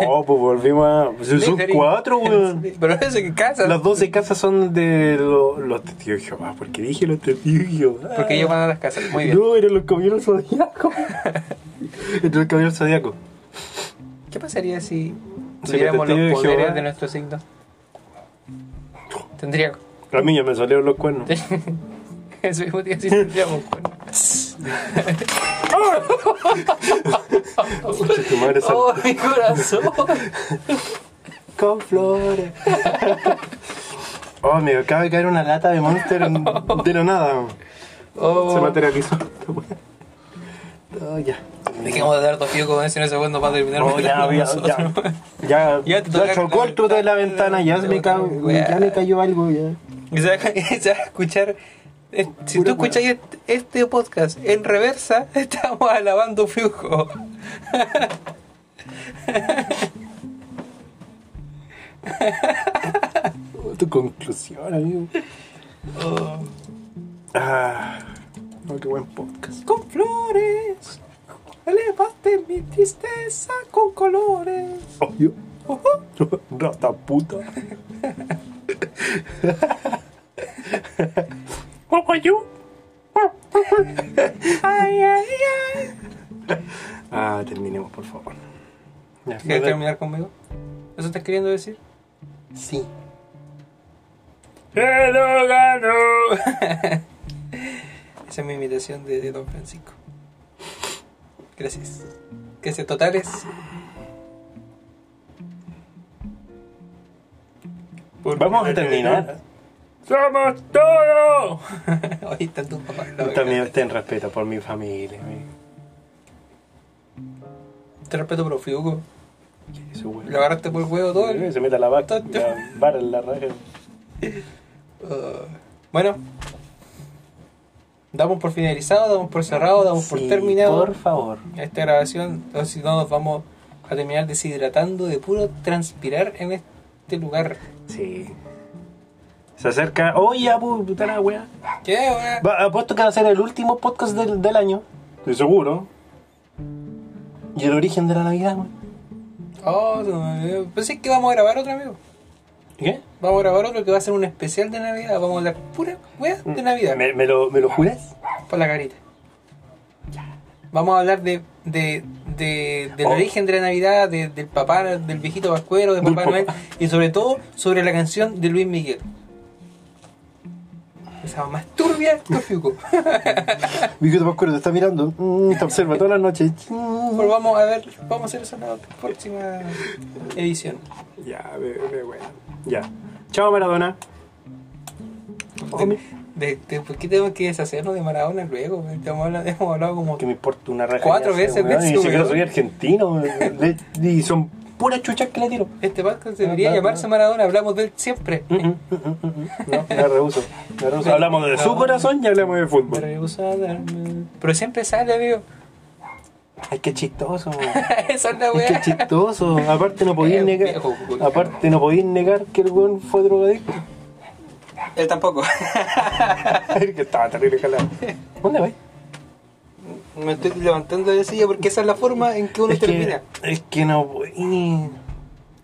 No, pues volvimos a... pues son Slytherin. cuatro, weón. Pero eso que casas. Las 12 casas son de lo- los testigos de Jehová. ¿Por qué dije los testigos de Jehová? Porque ellos van a las casas. Muy bien. No, eran los caballeros zodiacos. Entre los caballeros zodiacos. ¿Qué pasaría si tuviéramos los poderes de nuestro signo? Tendría. A mí ya me salieron los cuernos. Eso mismo día si tendríamos. bueno. Tu madre sal- ¡Oh, mi corazón! con flores. Oh, me acaba de caer una lata de Monster en- de la nada. Oh, Se materializó. Oh, ya. Dejemos de dar dos fios con eso en ese segundo para terminar. Oh, ya, ya, ya. Ya, Ya te toca chocó el de la ventana, ya, se me, ca- ya me cayó algo. Ya. Y se va a escuchar. Si tú escuchas este, este podcast en reversa, estamos alabando flujo. Tu conclusión, amigo. Oh. Ah, qué buen podcast. Con flores, elevaste mi tristeza con colores. Oh, yo. Rata puta. Oh, yo. Ay, ay, ay. Ah, terminemos, por favor. Ya, ¿Quieres terminar conmigo? ¿Eso estás queriendo decir? Sí. ¡Pero ganó! Esa es mi imitación de, de Don Francisco. Gracias. Que se totales. Vamos a terminar. ¡Somos todos! Está tu papá. También ten respeto por mi familia. Te respeto, pero Fiuco. Eso, güey. Le agarraste por el huevo todo. el- Se mete a la vaca, Todo- la vara en la raja. Uh, bueno. Damos por finalizado, damos por cerrado, damos por Sí, terminado. Por favor. esta grabación, o si no nos vamos a terminar deshidratando de puro transpirar en este lugar. Sí. Se acerca. Oye, ya, pu- puta la wea. ¿Qué, weá? Va, apuesto que va a ser el último podcast del, del año. Estoy seguro. Y el origen de la Navidad, weón. Oh, olvidó. Pensé que vamos a grabar otro, amigo. ¿Qué? Vamos a grabar otro que va a ser un especial de Navidad. Vamos a hablar pura weá de Navidad. ¿Me, me lo, ¿Me lo juras? Por la carita. Vamos a hablar de, de, de- del Oh. origen de la Navidad, de- del papá, del viejito Pascuero, de papá. Noel y sobre todo sobre la canción de Luis Miguel. Esa más turbia que Fiuco. Mi hijo te te está mirando. Mm, te observa todas las noches. Mm. Vamos a ver, vamos a hacer eso en la próxima edición. Ya, me, me wea. Ya. Chao, Maradona. De, de- de- ¿Por qué tenemos que deshacernos de Maradona luego? Hemos hablado, hemos hablado como Que me importa una raja. Cuatro veces weón, eso, siquiera weón. soy argentino. Y son puras chuchas que le tiro. Este podcast debería no, llamarse no. Maradona, hablamos de él siempre. Mm, mm, mm. No, me rehuso. Me rehuso. Hablamos de su corazón y hablamos de Me fútbol. a darme- Pero siempre sale, amigo. Ay, qué chistoso. Esa es la Es weá. que chistoso. Aparte no podéis negar. viejo. Aparte no podéis negar que el weón fue drogadicto. Él tampoco. que estaba terrible jalado. ¿Dónde vais? Me estoy levantando de la silla porque esa es la forma en que uno Es que, termina. es que no voy.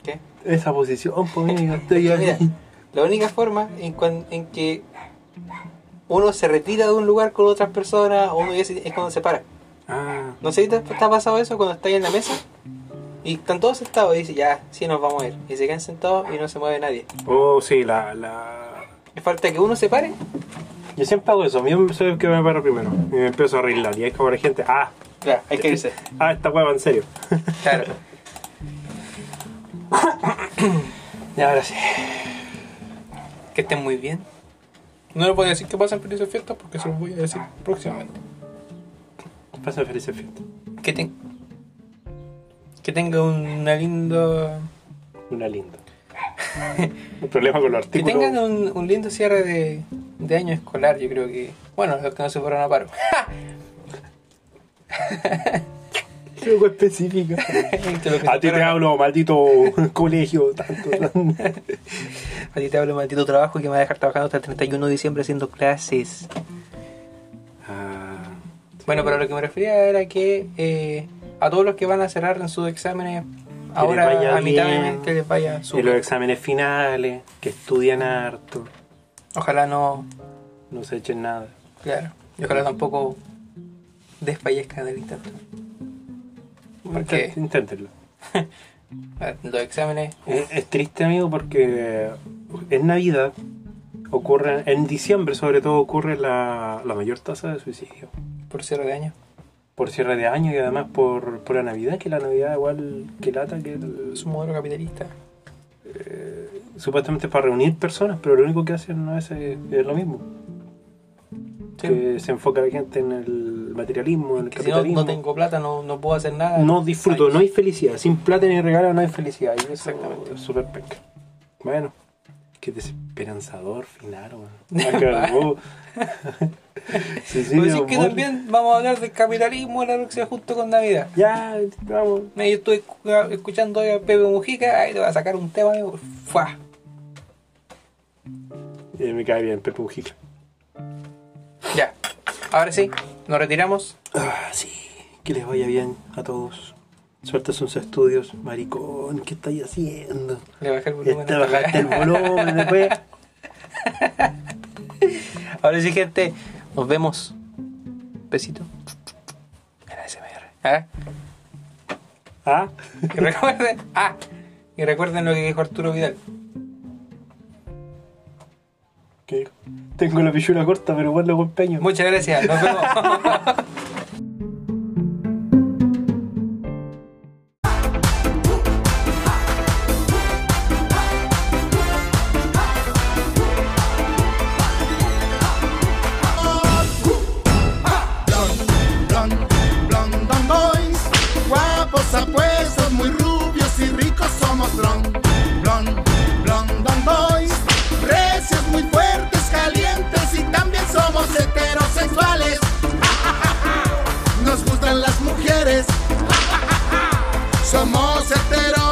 ¿Qué? Esa posición, pues Mira, la única forma en, cuan- en que uno se retira de un lugar con otras personas o uno es cuando se para. Ah, No sé si te, te ha pasado eso cuando estás en la mesa y están todos sentados y dicen, ya, sí nos vamos a ir. Y se quedan sentados y no se mueve nadie. oh, sí, la, la. Falta que uno se pare. Yo siempre hago eso. Yo soy el que me paro primero. Y me empiezo a arreglar. Y hay como la gente. Ah, Ya, hay que irse. ah, esta hueva en serio. Claro. Y ahora sí. Que estén muy bien. No les voy a decir que pasen felices fiestas porque se los voy a decir próximamente. Pasa felices fiestas. Que, ten- que tenga una linda... Una linda. Problema con los Que artículos. tengan un, un lindo cierre de, de año escolar, yo creo que... Bueno, los que no se fueron a paro. Algo. Que que A ti te hablo, maldito colegio. Tanto. A ti te hablo maldito trabajo que me va a dejar trabajando hasta el 31 de diciembre haciendo clases. Ah, Bueno, pero lo que me refería era que eh, a todos los que van a cerrar en sus exámenes ahora vaya a mitad de bien. mes que les vaya y súper. los exámenes finales, que estudian harto, Ojalá no, no se echen nada. claro, y ojalá tampoco desfallezcan del intento. Porque Inténtenlo. los exámenes, Es, es triste, amigo, porque en Navidad ocurre, en diciembre sobre todo ocurre la, la mayor tasa de suicidio. por cierre de año, Por cierre de año y además por, por la Navidad, que la Navidad igual que lata, que es un modelo capitalista. supuestamente es para reunir personas, pero lo único que hacen no es, eh, es lo mismo. Sí. Que se enfoca la gente en el materialismo, en el Que si no, capitalismo. no tengo plata, no, no puedo hacer nada. No disfruto, Ay, no hay felicidad. Sin plata ni regalo no hay felicidad. Y eso Exactamente. es súper penca. Bueno, qué desesperanzador final, weón. Acabó. Sí, sí, Puedo decir mi que también vamos a hablar del capitalismo en la próxima justo con Navidad. Ya, vamos. Yo estoy escu- escuchando a Pepe Mujica, ahí te va a sacar un tema, amigo. ¡Fua! Eh, me cae bien, Pepe Mujica. Ya. Ahora sí, nos retiramos. Ah, sí. Que les vaya bien a todos. Suerte en sus estudios. Maricón, ¿qué estáis haciendo? Le bajé el volumen. Este, hasta la- bajaste el volumen después. Ahora sí, gente, nos vemos. Besito. ¿Ah? Ah, Y recuerden, ah, y recuerden lo que dijo Arturo Vidal. que tengo la pichula corta, pero lo hago empeño. Muchas gracias, nos vemos. mujeres. Somos heteros.